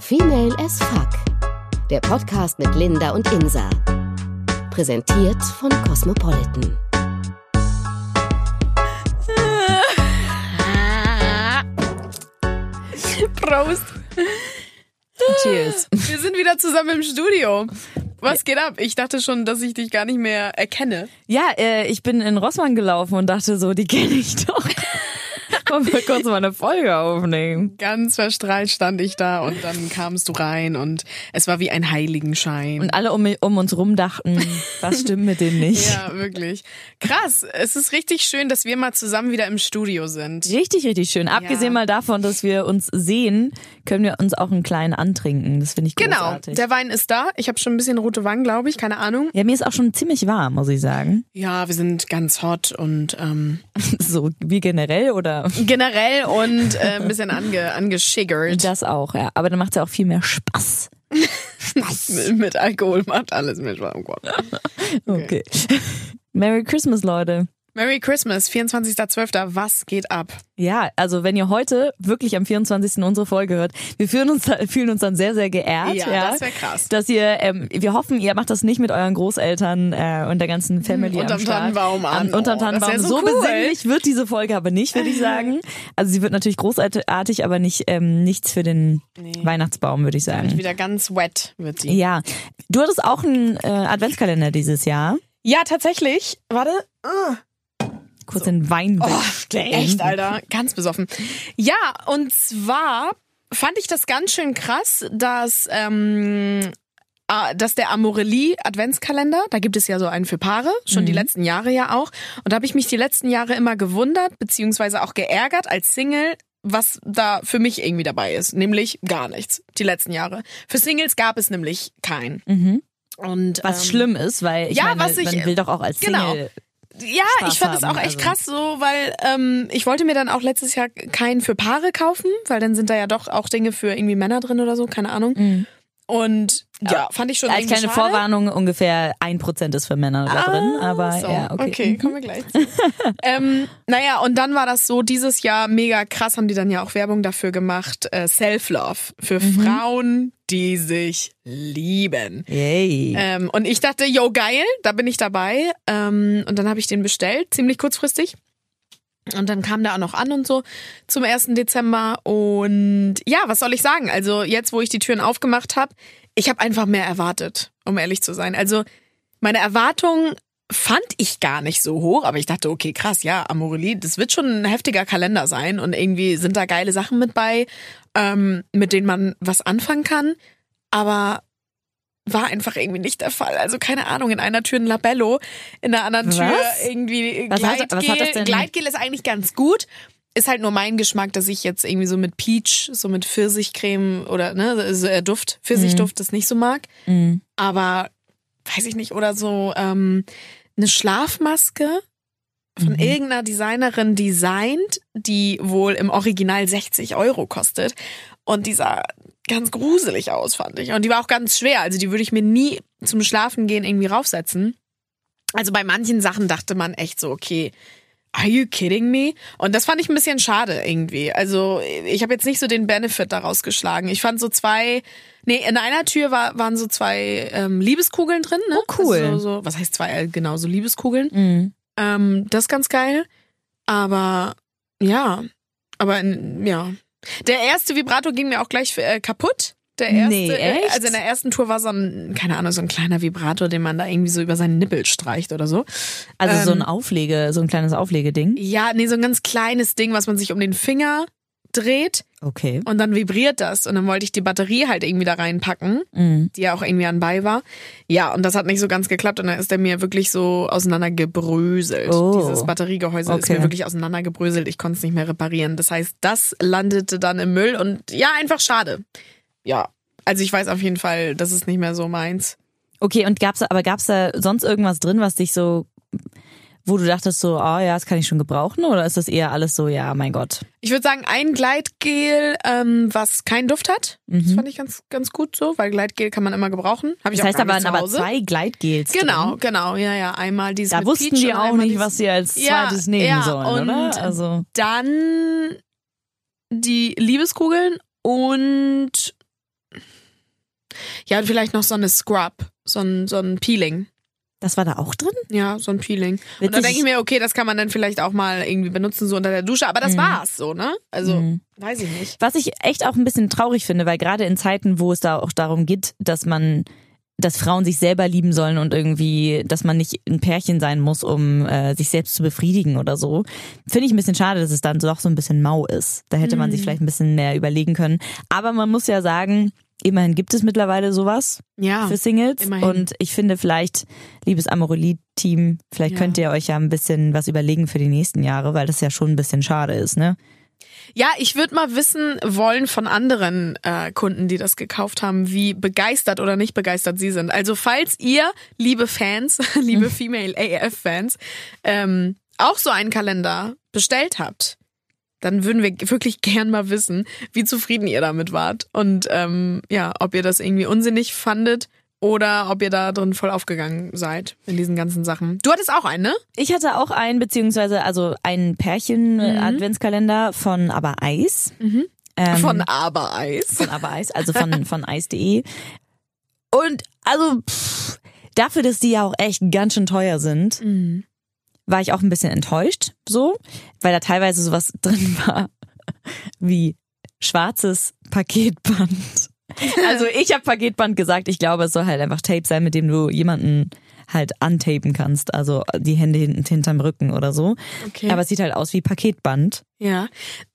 Female as Fuck. Der Podcast mit Linda und Insa. Präsentiert von Cosmopolitan. Prost. Cheers. Wir sind wieder zusammen im Studio. Was geht ab? Ich dachte schon, dass ich dich gar nicht mehr erkenne. Ja, äh, ich bin in Rossmann gelaufen und dachte so, die kenne ich doch. Wollen wir kurz mal eine Folge aufnehmen? Ganz verstrahlt stand ich da und dann kamst du rein und es war wie ein Heiligenschein. Und alle um, um uns rum dachten, was stimmt mit dem nicht? ja, wirklich. Krass. Es ist richtig schön, dass wir mal zusammen wieder im Studio sind. Richtig, richtig schön. Abgesehen mal davon, dass wir uns sehen, können wir uns auch einen kleinen antrinken. Das finde ich Genau. großartig. Der Wein ist da. Ich habe schon ein bisschen rote Wangen, glaube ich. Keine Ahnung. ja, mir ist auch schon ziemlich warm, muss ich sagen. Ja, wir sind ganz hot und ähm, So wie generell oder generell und äh, ein bisschen ange, angeschiggert. das auch, ja. Aber dann macht es ja auch viel mehr Spaß. Mit, mit Alkohol macht alles mit Spaß. Oh Gott. Okay. Merry Christmas, Leute. Merry Christmas, 24.12. Was geht ab? Ja, also wenn ihr heute wirklich am 24. unsere Folge hört, wir fühlen uns, fühlen uns dann sehr, sehr geehrt. Ja, das wär krass. Dass ihr, ähm, wir hoffen, ihr macht das nicht mit euren Großeltern äh, und der ganzen Family Unterm am Start. Tannenbaum an. Am, unterm Oh, Tannenbaum. so so cool. besinnlich wird diese Folge aber nicht, würde ich sagen. Also sie wird natürlich großartig, aber nicht ähm, nichts für den Weihnachtsbaum, würde ich sagen. Wieder ganz wet wird die. Ja, du hattest auch einen äh, Adventskalender dieses Jahr. Ja, tatsächlich. Warte. Uh, Kurz den Wein Oh, echt, Alter. Ganz besoffen. Ja, und zwar fand ich das ganz schön krass, dass, ähm, ah, dass der Amorelli Adventskalender, da gibt es ja so einen für Paare, schon die letzten Jahre ja auch. Und da habe ich mich die letzten Jahre immer gewundert, beziehungsweise auch geärgert als Single, was da für mich irgendwie dabei ist. Nämlich gar nichts, die letzten Jahre. Für Singles gab es nämlich keinen. Und, Was ähm, schlimm ist, weil ich ja, meine, was ich- man will doch auch als Single Genau. Ja, Spaß ich fand das haben, auch echt also. krass so, weil ähm, ich wollte mir dann auch letztes Jahr keinen für Paare kaufen, weil dann sind da ja doch auch Dinge für irgendwie Männer drin oder so, keine Ahnung. Und ja, fand ich schon Als kleine schade. Vorwarnung, ungefähr ein Prozent ist für Männer da drin, aber Ah, So, ja, okay. Mhm. kommen wir gleich zu. ähm, naja, und dann war das so, dieses Jahr mega krass, haben die dann ja auch Werbung dafür gemacht, äh, Self-Love für Mhm. Frauen, die sich lieben. Yay. Ähm, und ich dachte, yo, geil, da bin ich dabei. Ähm, und dann habe ich den bestellt, ziemlich kurzfristig. Und dann kam der auch noch an und so zum 1. Dezember. Und ja, was soll ich sagen? Also jetzt, wo ich die Türen aufgemacht habe, ich habe einfach mehr erwartet, um ehrlich zu sein. Also meine Erwartungen fand ich gar nicht so hoch, aber ich dachte, okay, krass, ja, Amorelie, das wird schon ein heftiger Kalender sein und irgendwie sind da geile Sachen mit bei, ähm, mit denen man was anfangen kann. Aber war einfach irgendwie nicht der Fall. Also keine Ahnung, in einer Tür ein Labello, in der anderen Tür Was? irgendwie Was hat- Gleitgel. was hat das denn- Gleitgel ist eigentlich ganz gut. Ist halt nur mein Geschmack, dass ich jetzt irgendwie so mit Peach, so mit Pfirsichcreme oder ne, so, äh, Duft, Pfirsichduft das nicht so mag. Mhm. Aber weiß ich nicht, oder so ähm, eine Schlafmaske von irgendeiner Designerin designt, die wohl im Original 60 Euro kostet. Und die sah ganz gruselig aus, fand ich. Und die war auch ganz schwer. Also die würde ich mir nie zum Schlafen gehen irgendwie raufsetzen. Also bei manchen Sachen dachte man echt so, okay, are you kidding me? Und das fand ich ein bisschen schade irgendwie. Also ich habe jetzt nicht so den Benefit daraus geschlagen. Ich fand so zwei, nee, in einer Tür war, waren so zwei ähm, Liebeskugeln drin. Ne? Oh, cool. Also so, was heißt zwei? Äh, Genau, so Liebeskugeln. Mhm. Ähm, das ist ganz geil. Aber ja, aber in, ja. Der erste Vibrator ging mir auch gleich äh, kaputt. Der erste, Nee, echt? also in der ersten Tour war so ein, keine Ahnung, so ein kleiner Vibrator, den man da irgendwie so über seinen Nippel streicht oder so. Also so ein Ähm, Auflege, so ein kleines Auflegeding. Ja, nee, so ein ganz kleines Ding, was man sich um den Finger dreht Okay. und dann vibriert das. Und dann wollte ich die Batterie halt irgendwie da reinpacken, Mhm. die ja auch irgendwie anbei war. Ja, und das hat nicht so ganz geklappt und dann ist der mir wirklich so auseinandergebröselt. Oh. Dieses Batteriegehäuse ist Okay. mir wirklich auseinandergebröselt. Ich konnte es nicht mehr reparieren. Das heißt, das landete dann im Müll und ja, einfach schade. Ja, also ich weiß auf jeden Fall, das ist nicht mehr so meins. Okay, und gab's aber gab's da sonst irgendwas drin, was dich so wo du dachtest so, ah ja, das kann ich schon gebrauchen oder ist das eher alles so, ja, mein Gott. Ich würde sagen, ein Gleitgel, ähm, was keinen Duft hat. Das fand ich ganz, ganz gut so, weil Gleitgel kann man immer gebrauchen. Hab ich Mhm. Das heißt aber, aber zwei Gleitgels. Genau, Drin. genau, ja, ja. Einmal dieses Da wussten Peach die auch nicht, was sie als Ja, zweites nehmen ja, sollen, oder? Also Dann die Liebeskugeln und Ja, und vielleicht noch so eine Scrub, so ein, so ein Peeling. Das war da auch drin? Ja, so ein Peeling. Und da Witzig. denke ich mir, okay, das kann man dann vielleicht auch mal irgendwie benutzen, so unter der Dusche. Aber das war's so, ne? Also, weiß ich nicht. Was ich echt auch ein bisschen traurig finde, weil gerade in Zeiten, wo es da auch darum geht, dass man, dass Frauen sich selber lieben sollen und irgendwie, dass man nicht ein Pärchen sein muss, um äh, sich selbst zu befriedigen oder so, finde ich ein bisschen schade, dass es dann doch so ein bisschen mau ist. Da hätte man sich vielleicht ein bisschen mehr überlegen können. Aber man muss ja sagen, immerhin gibt es mittlerweile sowas Ja. für Singles. immerhin. Und ich finde vielleicht, liebes Amorelie-Team, vielleicht Ja. könnt ihr euch ja ein bisschen was überlegen für die nächsten Jahre, weil das ja schon ein bisschen schade ist, ne? Ja, ich würde mal wissen wollen von anderen äh, Kunden, die das gekauft haben, wie begeistert oder nicht begeistert sie sind. Also falls ihr, liebe Fans, liebe Female AF-Fans, ähm, auch so einen Kalender bestellt habt, dann würden wir wirklich gern mal wissen, wie zufrieden ihr damit wart und ähm, ja, ob ihr das irgendwie unsinnig fandet oder ob ihr da drin voll aufgegangen seid in diesen ganzen Sachen. Du hattest auch einen, ne? Ich hatte auch einen, beziehungsweise also einen Pärchen-Adventskalender von Aber Eis. Ähm, Von Abereis. von Aber Eis, also von, von Eis.de. Und also pff, dafür, dass die ja auch echt ganz schön teuer sind, war ich auch ein bisschen enttäuscht, so, weil da teilweise sowas drin war wie schwarzes Paketband. Also ich habe Paketband gesagt, ich glaube, es soll halt einfach Tape sein, mit dem du jemanden halt untapen kannst, also die Hände hinten hinterm Rücken oder so. Okay. Aber es sieht halt aus wie Paketband. Ja,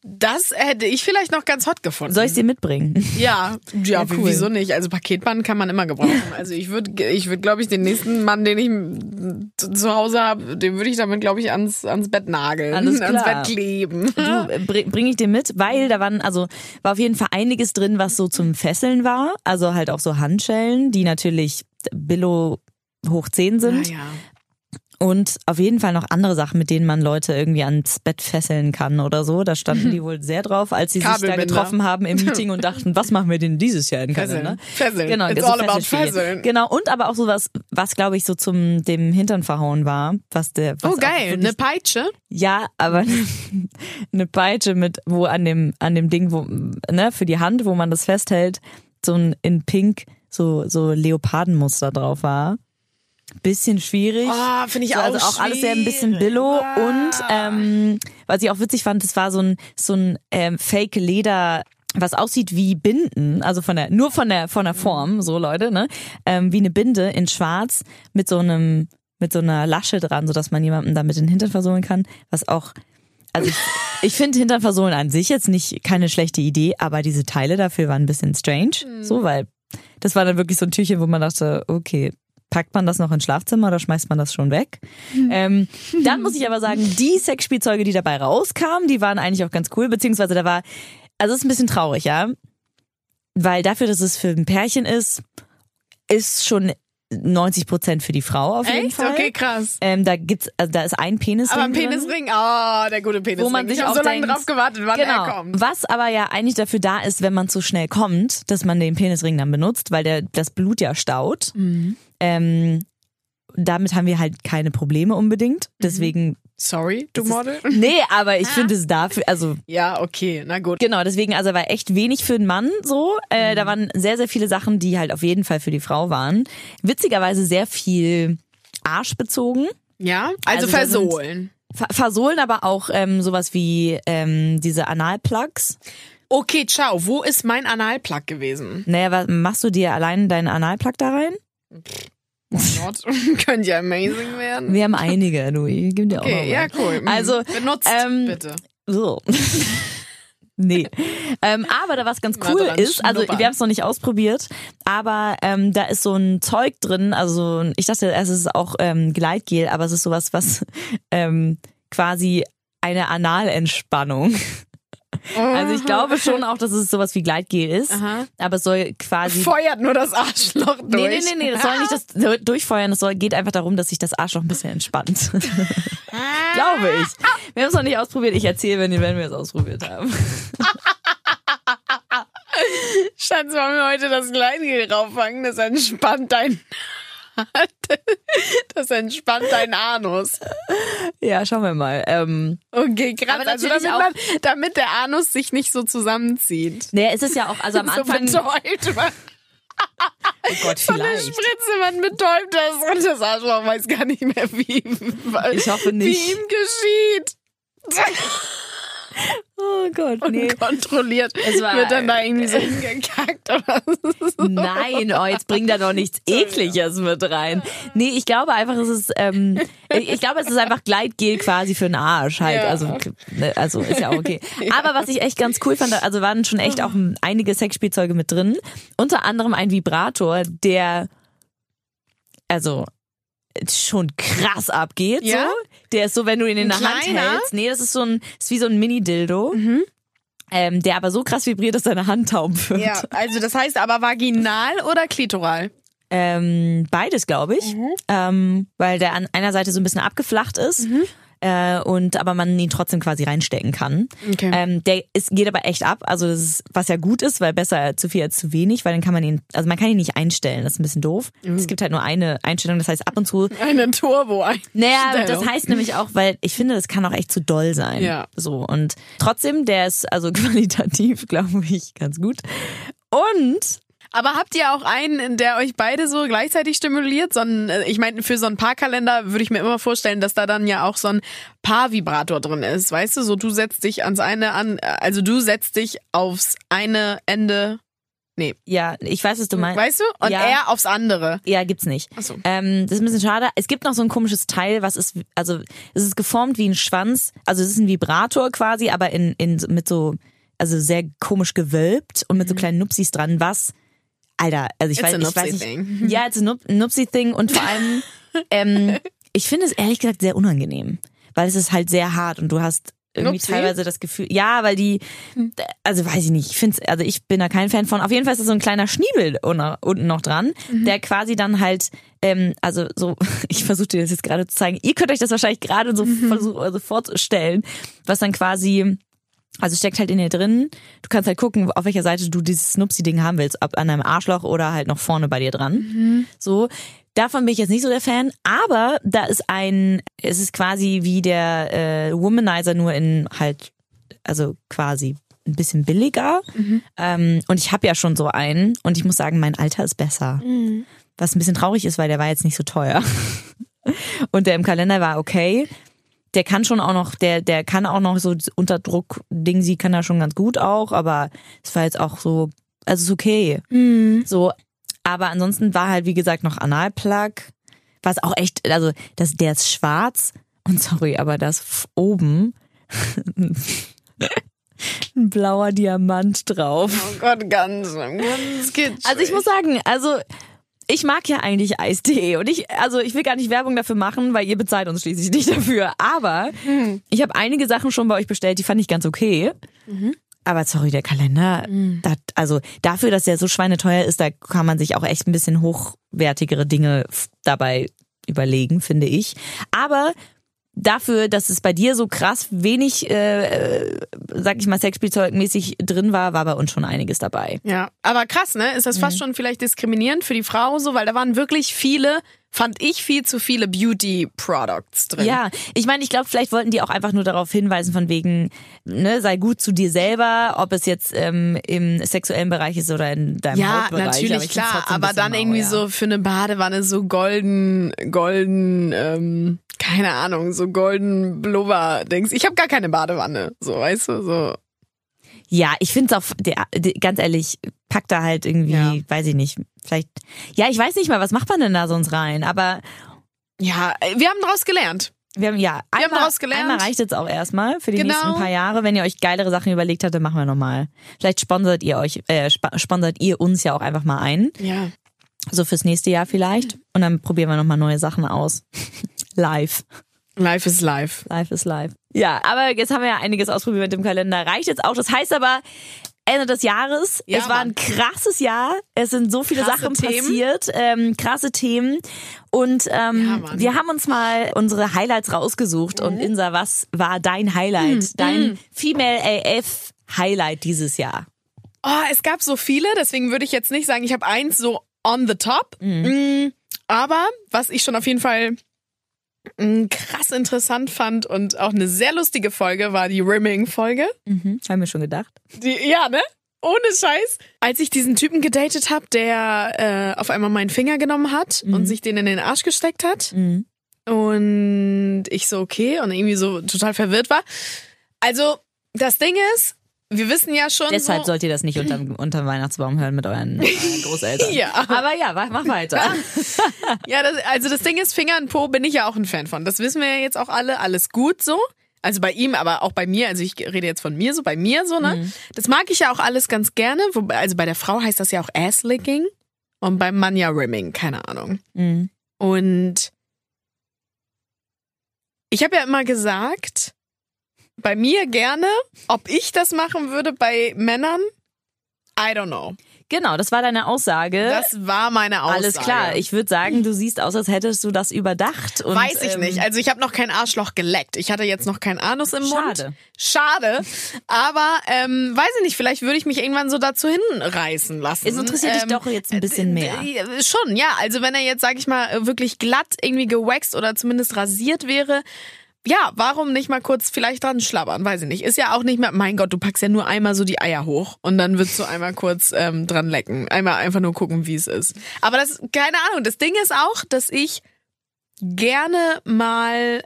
das hätte ich vielleicht noch ganz hot gefunden. Soll ich dir mitbringen? Ja, ja, cool. wieso nicht? Also Paketband kann man immer gebrauchen. Also ich würde, ich würde, glaube ich, den nächsten Mann, den ich zu- Hause habe, den würde ich damit, glaube ich, ans, ans Bett nageln, Alles ans klar. Bett kleben. Du, bring, bring ich dir mit, weil da waren, also war auf jeden Fall einiges drin, was so zum Fesseln war. Also halt auch so Handschellen, die natürlich Billo hoch 10 sind. Ja. Und auf jeden Fall noch andere Sachen, mit denen man Leute irgendwie ans Bett fesseln kann oder so. Da standen die wohl sehr drauf, als sie sich da getroffen haben im Meeting und dachten, was machen wir denn dieses Jahr in Fesseln. Kalender? Fesseln. Genau, It's so all about. Fesseln. Genau, und aber auch sowas, was glaube ich so zum dem Hintern verhauen war, was der was Oh geil, eine Peitsche. ja, aber eine Peitsche mit, wo an dem, an dem Ding, wo, ne, für die Hand, wo man das festhält, so ein in Pink, so, so Leopardenmuster drauf war. Bisschen schwierig. Oh, finde ich So, auch also auch alles sehr ein bisschen. Billo Ah. und ähm, was ich auch witzig fand, das war so ein so ein ähm, Fake Leder was aussieht wie Binden, also von der nur von der von der Form, so Leute, ne, ähm, wie eine Binde in Schwarz mit so einem mit so einer Lasche dran, so dass man jemandem damit den Hintern versohlen kann, was auch also ich, ich finde Hintern versohlen an sich jetzt nicht keine schlechte Idee, aber diese Teile dafür waren ein bisschen strange, so weil das war dann wirklich so ein Türchen, wo man dachte, okay, packt man das noch ins Schlafzimmer oder schmeißt man das schon weg? Ähm, dann muss ich aber sagen, die Sexspielzeuge, die dabei rauskamen, die waren eigentlich auch ganz cool, beziehungsweise da war, also es ist ein bisschen traurig, ja, weil dafür, dass es für ein Pärchen ist, ist schon 90 Prozent für die Frau auf jeden Echt? Fall. Okay, krass. Ähm, da gibt's, also da ist ein Penis. Aber ein drin. Penisring, oh, der gute Penisring. Wo man sich ich auch so lange denkt, drauf gewartet, wann genau. er kommt. Was aber ja eigentlich dafür da ist, wenn man zu schnell kommt, dass man den Penisring dann benutzt, weil der das Blut ja staut. Mhm. Ähm, damit haben wir halt keine Probleme unbedingt. Mhm. Deswegen, Sorry, du Das ist- Model? nee, aber ich finde es dafür, also Ja, okay, na gut. genau, deswegen, also war echt wenig für den Mann so. Äh, Da waren sehr, sehr viele Sachen, die halt auf jeden Fall für die Frau waren. Witzigerweise sehr viel Arsch bezogen. Ja, also, Also versohlen. Ver- Versohlen aber auch ähm, sowas wie ähm, diese Analplugs. Okay, ciao. Wo ist mein Analplug gewesen? Naja, was, machst du dir allein deinen Analplug da rein? Why not? Könnte ja amazing werden. Wir haben einige. Ich gebe dir auch Okay, ja, mal. cool. Mhm. Also, benutzt ähm, bitte. So. nee. Ähm, aber da was ganz cool ist, also wir haben es noch nicht ausprobiert, aber ähm, da ist so ein Zeug drin, also ich dachte erst, es ist auch ähm, Gleitgel, aber es ist sowas, was ähm, quasi eine Analentspannung. Also ich glaube schon auch, dass es sowas wie Gleitgel ist, Aha. aber es soll quasi Feuert nur das Arschloch durch. Nee, nee, nee, nee, das soll nicht das durchfeuern, es soll, geht einfach darum, dass sich das Arschloch ein bisschen entspannt. Glaube ich. Wir haben es noch nicht ausprobiert, ich erzähle, wenn, wenn wir es ausprobiert haben. Schatz, wollen wir heute das Gleitgel rauffangen? Das entspannt dein... Das entspannt dein Anus. Ja, schauen wir mal. Ähm, Okay, krass. Aber Also damit, man, damit der Anus sich nicht so zusammenzieht. naja, es ist ja auch, also am So Anfang, betäubt. Oh Gott, so eine vielleicht. Spritze, man betäubt das und das Arschloch weiß gar nicht mehr, wie, Ich hoffe nicht. wie ihm geschieht. Oh Gott, nee. Unkontrolliert Es war- wird dann da irgendwie so hingekackt oder so. Nein, oh, jetzt bring da doch nichts Ekliges mit rein. Nee, ich glaube einfach, es ist, ähm, ich glaube, es ist einfach Gleitgel quasi für den Arsch halt. Ja. Also, ne, also ist ja auch okay. Aber was ich echt ganz cool fand, also waren schon echt auch einige Sexspielzeuge mit drin. Unter anderem ein Vibrator, der, also, schon krass abgeht. Ja? So. Der ist so, wenn du ihn in Ein der Hand kleiner? Mhm. hältst. Nee, das ist so ein, ist wie so ein Mini-Dildo. Ähm, der aber so krass vibriert, dass deine Hand taub wird. Ja, also das heißt aber vaginal oder klitoral? Ähm, beides, glaube ich. Mhm. Ähm, weil der an einer Seite so ein bisschen abgeflacht ist. Mhm. Äh, und aber man ihn trotzdem quasi reinstecken kann. Okay. Ähm, der ist, geht aber echt ab, also das ist, was ja gut ist, weil besser zu viel als zu wenig, weil dann kann man ihn, also man kann ihn nicht einstellen, das ist ein bisschen doof. Mhm. Es gibt halt nur eine Einstellung, das heißt ab und zu. Eine Turbo ein. Naja, das heißt nämlich auch, weil ich finde, das kann auch echt zu doll sein. Ja. So und trotzdem, der ist also qualitativ, glaube ich, ganz gut. Und Aber habt ihr auch einen, in der euch beide so gleichzeitig stimuliert? So ein, äh, ich meine, für so einen Paarkalender würde ich mir immer vorstellen, dass da dann ja auch so ein Paarvibrator drin ist. Weißt du, so du setzt dich ans eine an, äh, also du setzt dich aufs eine Ende, ja, ich weiß, was du meinst. weißt du? Und Ja. er aufs andere. Ja, gibt's nicht. Ach so. Ähm, das ist ein bisschen schade. Es gibt noch so ein komisches Teil, was ist, also es ist geformt wie ein Schwanz. Also es ist ein Vibrator quasi, aber in, in mit so, also sehr komisch gewölbt und mit so kleinen Nupsis dran. Was, Alter, also ich Mhm. It's weiß, a ich weiß nicht. thing. Ja, it's a Nup Nupsi-Thing und vor allem, ähm, ich finde es ehrlich gesagt sehr unangenehm, weil es ist halt sehr hart und du hast irgendwie Nupsi? teilweise das Gefühl, ja, weil die, also weiß ich nicht, ich finde also ich bin da kein Fan von. Auf jeden Fall ist da so ein kleiner Schniebel unten noch dran, der quasi dann halt, ähm, also so, ich versuche dir das jetzt gerade zu zeigen. Ihr könnt euch das wahrscheinlich gerade so versuch, also vorzustellen, was dann quasi also steckt halt in dir drin. Du kannst halt gucken, auf welcher Seite du dieses Snupsi-Ding haben willst, ob an deinem Arschloch oder halt noch vorne bei dir dran. So. Davon bin ich jetzt nicht so der Fan, aber da ist ein, es ist quasi wie der äh, Womanizer nur in halt, also quasi ein bisschen billiger. Ähm, und ich habe ja schon so einen und ich muss sagen, mein Alter ist besser. Was ein bisschen traurig ist, weil der war jetzt nicht so teuer. Und der im Kalender war okay. Der kann schon auch noch, der, der kann auch noch so Unterdruck Ding, sie kann er schon ganz gut auch, aber es war jetzt auch so, also ist okay. So, aber ansonsten war halt, wie gesagt, noch Analplug, was auch echt, also das, der ist schwarz und sorry, aber das oben ein blauer Diamant drauf. Oh Gott, ganz, ganz kitschig. Also ich muss sagen, also ich mag ja eigentlich Eis.de und ich, also ich will gar nicht Werbung dafür machen, weil ihr bezahlt uns schließlich nicht dafür. Aber ich habe einige Sachen schon bei euch bestellt, die fand ich ganz okay. Aber sorry, der Kalender, dat, also dafür, dass der so schweineteuer ist, da kann man sich auch echt ein bisschen hochwertigere Dinge dabei überlegen, finde ich. Aber dafür, dass es bei dir so krass wenig, äh, äh, sag ich mal, Sexspielzeugmäßig drin war, war bei uns schon einiges dabei. Ja, aber krass, ne? Ist das Mhm. fast schon vielleicht diskriminierend für die Frau so, weil da waren wirklich viele, fand ich viel zu viele Beauty Products drin. Ja, ich meine, ich glaube, vielleicht wollten die auch einfach nur darauf hinweisen, von wegen, ne, sei gut zu dir selber, ob es jetzt ähm, im sexuellen Bereich ist oder in deinem Ja, Hautbereich. aber natürlich, ich find's klar. Aber dann mau, irgendwie ja. so für eine Badewanne so golden, golden, ähm, keine Ahnung, so golden Blubber denkst. Ich habe gar keine Badewanne, so, weißt du, so. Ja, ich finde es auch, ganz ehrlich, pack da halt irgendwie, Ja. weiß ich nicht, vielleicht, ja, ich weiß nicht mal, was macht man denn da sonst rein, aber Ja, wir haben daraus gelernt. wir haben, ja, haben einmal, daraus gelernt. einmal reicht jetzt auch erstmal für die Genau. nächsten paar Jahre. Wenn ihr euch geilere Sachen überlegt habt, dann machen wir nochmal. Vielleicht sponsert ihr euch, äh, sponsert ihr uns ja auch einfach mal ein. Ja. So fürs nächste Jahr vielleicht. Und dann probieren wir nochmal neue Sachen aus. live. Life is life. Live ist live. Ja, aber jetzt haben wir ja einiges ausprobiert mit dem Kalender. Reicht jetzt auch. Das heißt aber, Ende des Jahres. Ja, es war ein Mann. krasses Jahr. Es sind so viele Krasse Sachen Themen. passiert, ähm, krasse Themen. Und ähm, Ja, wir haben uns mal unsere Highlights rausgesucht. Und Insa, was war dein Highlight? Hm, Dein Female AF Highlight dieses Jahr? Oh, es gab so viele, deswegen würde ich jetzt nicht sagen, ich habe eins so on the top. Mm, Aber was ich schon auf jeden Fall krass interessant fand und auch eine sehr lustige Folge war die Rimming-Folge. Mhm, haben wir schon gedacht. Die, ja, ne? ohne Scheiß. Als ich diesen Typen gedatet habe, der äh, auf einmal meinen Finger genommen hat und sich den in den Arsch gesteckt hat. Und ich so, okay, und irgendwie so total verwirrt war. Also, das Ding ist, wir wissen ja schon Deshalb so, sollt ihr das nicht unterm, unterm Weihnachtsbaum hören mit euren, euren Großeltern. Ja. Aber ja, mach weiter. Ja, das, also das Ding ist, Finger und Po bin ich ja auch ein Fan von. Das wissen wir ja jetzt auch alle. Alles gut so. Also bei ihm, aber auch bei mir. Also ich rede jetzt von mir so, bei mir so, ne? Das mag ich ja auch alles ganz gerne. Wobei, also bei der Frau heißt das ja auch Asslicking und beim Mann ja Rimming, keine Ahnung. Mhm. Und ich habe ja immer gesagt, bei mir gerne, ob ich das machen würde bei Männern, I don't know. Genau, das war deine Aussage. Das war meine Aussage. Alles klar. Ich würde sagen, du siehst aus, als hättest du das überdacht. Und, Weiß ich ähm, nicht. Also ich habe noch kein Arschloch geleckt. Ich hatte jetzt noch kein Anus im Mund. Schade. Schade. Aber ähm, weiß ich nicht, vielleicht würde ich mich irgendwann so dazu hinreißen lassen. Es interessiert dich ähm, doch jetzt ein bisschen mehr. äh, Schon, ja. Also wenn er jetzt, sag ich mal, wirklich glatt irgendwie gewaxt oder zumindest rasiert wäre, ja, warum nicht mal kurz vielleicht dran schlabbern? Weiß ich nicht. Ist ja auch nicht mehr, mein Gott, du packst ja nur einmal so die Eier hoch und dann willst du einmal kurz ähm, dran lecken. Einmal einfach nur gucken, wie es ist. Aber das, keine Ahnung. Das Ding ist auch, dass ich gerne mal,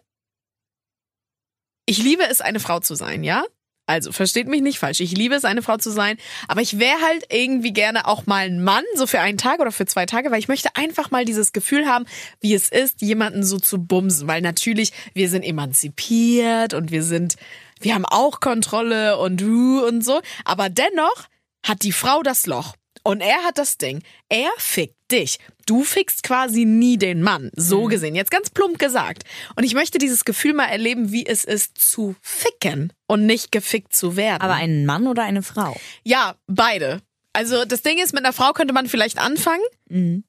ich liebe es, eine Frau zu sein, ja? Also, versteht mich nicht falsch. Ich liebe es, eine Frau zu sein. Aber ich wäre halt irgendwie gerne auch mal ein Mann, so für einen Tag oder für zwei Tage, weil ich möchte einfach mal dieses Gefühl haben, wie es ist, jemanden so zu bumsen. Weil natürlich, wir sind emanzipiert und wir sind, wir haben auch Kontrolle und und so. Aber dennoch hat die Frau das Loch. Und er hat das Ding. Er fickt dich. Du fickst quasi nie den Mann. So gesehen. Jetzt ganz plump gesagt. Und ich möchte dieses Gefühl mal erleben, wie es ist zu ficken und nicht gefickt zu werden. Aber einen Mann oder eine Frau? ja, beide. Also das Ding ist, mit einer Frau könnte man vielleicht anfangen.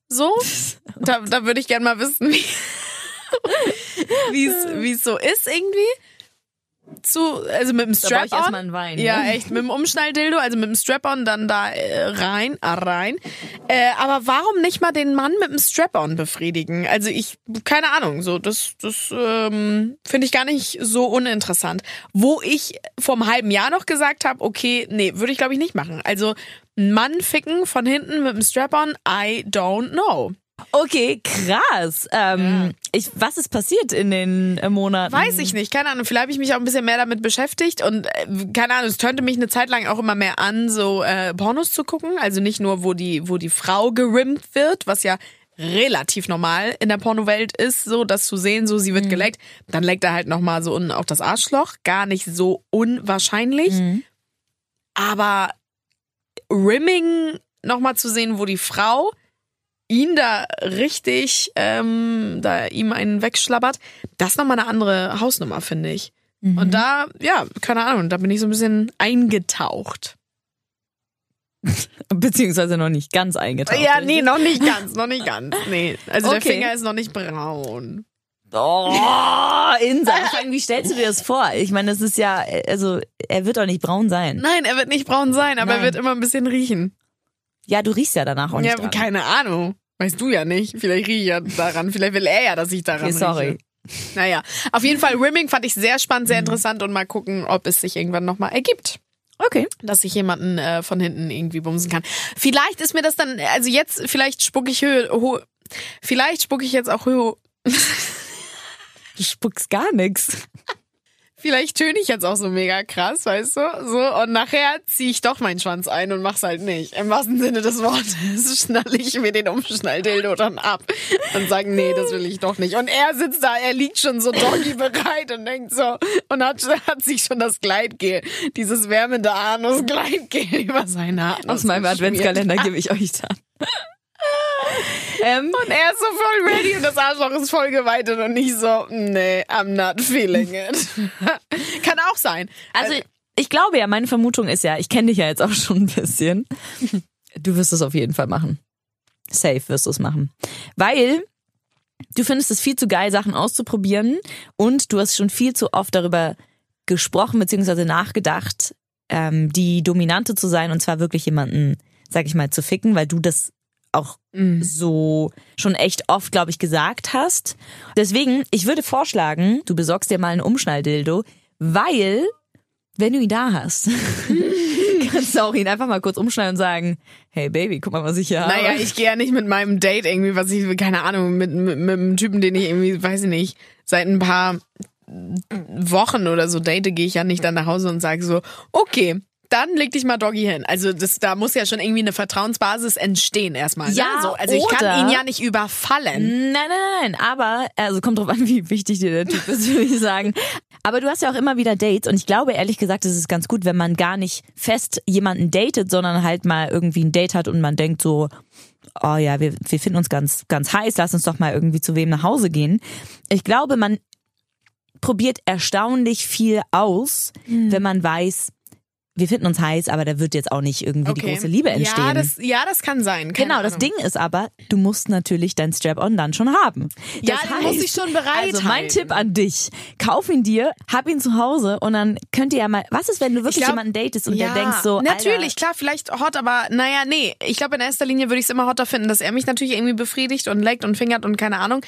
So. Da, da würde ich gerne mal wissen, wie es so ist irgendwie. Zu, also mit dem Da Strap-on. erstmal einen Wein. Ja, ne? echt, mit dem Umschnalldildo, also mit dem Strap-on dann da äh, rein, ah, rein. Äh, aber warum nicht mal den Mann mit dem Strap-on befriedigen? Also ich, keine Ahnung, so, das, das ähm, finde ich gar nicht so uninteressant. Wo ich vor einem halben Jahr noch gesagt habe, okay, nee, würde ich glaube ich nicht machen. Also einen Mann ficken von hinten mit dem Strap-on, I don't know. Okay, krass. Ähm, ich, was ist passiert in den äh, Monaten? Weiß ich nicht, keine Ahnung. Vielleicht habe ich mich auch ein bisschen mehr damit beschäftigt und äh, keine Ahnung, es turnte mich eine Zeit lang auch immer mehr an, so äh, Pornos zu gucken. Also nicht nur, wo die, wo die Frau gerimmt wird, was ja relativ normal in der Pornowelt ist, so das zu sehen, so sie wird geleckt. Dann leckt er halt nochmal so unten auch das Arschloch. Gar nicht so unwahrscheinlich. Aber Rimming nochmal zu sehen, wo die Frau ihn da richtig, ähm, da ihm einen wegschlabbert, das ist nochmal eine andere Hausnummer, finde ich. Und da, ja, keine Ahnung, da bin ich so ein bisschen eingetaucht. Beziehungsweise noch nicht ganz eingetaucht. ja, nee, noch nicht ganz, noch nicht ganz. Nee, also der Okay. Finger ist noch nicht braun. Oh, Insa, wie stellst du dir das vor? Ich meine, das ist ja, also, er wird doch nicht braun sein. Nein, er wird nicht braun sein, aber er Nein. wird immer ein bisschen riechen. Ja, du riechst ja danach auch nicht Ja, dran. keine Ahnung. Weißt du ja nicht. Vielleicht rieche ich ja daran. Vielleicht will er ja, dass ich daran Okay, sorry. rieche. Naja, auf jeden Fall Rimming fand ich sehr spannend, Mhm. sehr interessant und mal gucken, ob es sich irgendwann nochmal ergibt. Okay. dass ich jemanden äh, von hinten irgendwie bumsen kann. Vielleicht ist mir das dann, also jetzt, vielleicht spucke ich Höhe, ho, vielleicht spucke ich jetzt auch Höhe, Du spuckst gar nichts. Vielleicht töne ich jetzt auch so mega krass, weißt du? So, und nachher ziehe ich doch meinen Schwanz ein und mach's halt nicht. Im wahrsten Sinne des Wortes schnalle ich mir den Umschnalldildo dann ab und sage, nee, das will ich doch nicht. Und er sitzt da, er liegt schon so doggy bereit und denkt so, und hat, hat sich schon das Gleitgel, dieses wärmende Anus-Gleitgel über seine Anus Aus meinem. Adventskalender gebe ich euch dann. ähm, Und er ist so voll ready und das Arschloch ist voll geweitet und nicht so, nee, I'm not feeling it. Kann auch sein. also, ich glaube ja, meine Vermutung ist ja, ich kenne dich ja jetzt auch schon ein bisschen. Du wirst es auf jeden Fall machen. Safe wirst du es machen. Weil du findest es viel zu geil, Sachen auszuprobieren und du hast schon viel zu oft darüber gesprochen bzw. nachgedacht, ähm, die Dominante zu sein und zwar wirklich jemanden, sag ich mal, zu ficken, weil du das auch so schon echt oft, glaube ich, gesagt hast. Deswegen, ich würde vorschlagen, du besorgst dir mal einen Umschnalldildo, weil, wenn du ihn da hast, kannst auch ihn einfach mal kurz umschneiden und sagen, hey Baby, guck mal, was ich hier habe. Naja, ich gehe ja nicht mit meinem Date irgendwie, was ich, keine Ahnung, mit, mit, mit einem Typen, den ich irgendwie, weiß ich nicht, seit ein paar Wochen oder so date, gehe ich ja nicht dann nach Hause und sage so, okay, dann leg dich mal Doggy hin. Also das, da muss ja schon irgendwie eine Vertrauensbasis entstehen erstmal. Ne? Ja, so, also ich kann ihn ja nicht überfallen. Nein, nein, nein, aber, also kommt drauf an, wie wichtig dir der Typ ist, würde ich sagen. Aber du hast ja auch immer wieder Dates und ich glaube ehrlich gesagt, es ist ganz gut, wenn man gar nicht fest jemanden datet, sondern halt mal irgendwie ein Date hat und man denkt so, oh ja, wir, wir finden uns ganz, ganz heiß, lass uns doch mal irgendwie zu wem nach Hause gehen. Ich glaube, man probiert erstaunlich viel aus, wenn man weiß, wir finden uns heiß, aber da wird jetzt auch nicht irgendwie die große Liebe entstehen. Ja, das, ja, das kann sein. Keine Genau, das Ahnung. Ding ist aber, du musst natürlich dein Strap-on dann schon haben. Ja, Das den muss ich schon bereit Also mein halten. Tipp an dich, kauf ihn dir, hab ihn zu Hause und dann könnt ihr ja mal, was ist, wenn du wirklich glaub- jemanden datest und ja, der denkst so, natürlich, klar, vielleicht hot, aber naja, nee. Ich glaube, in erster Linie würde ich es immer hotter finden, dass er mich natürlich irgendwie befriedigt und leckt und fingert und keine Ahnung.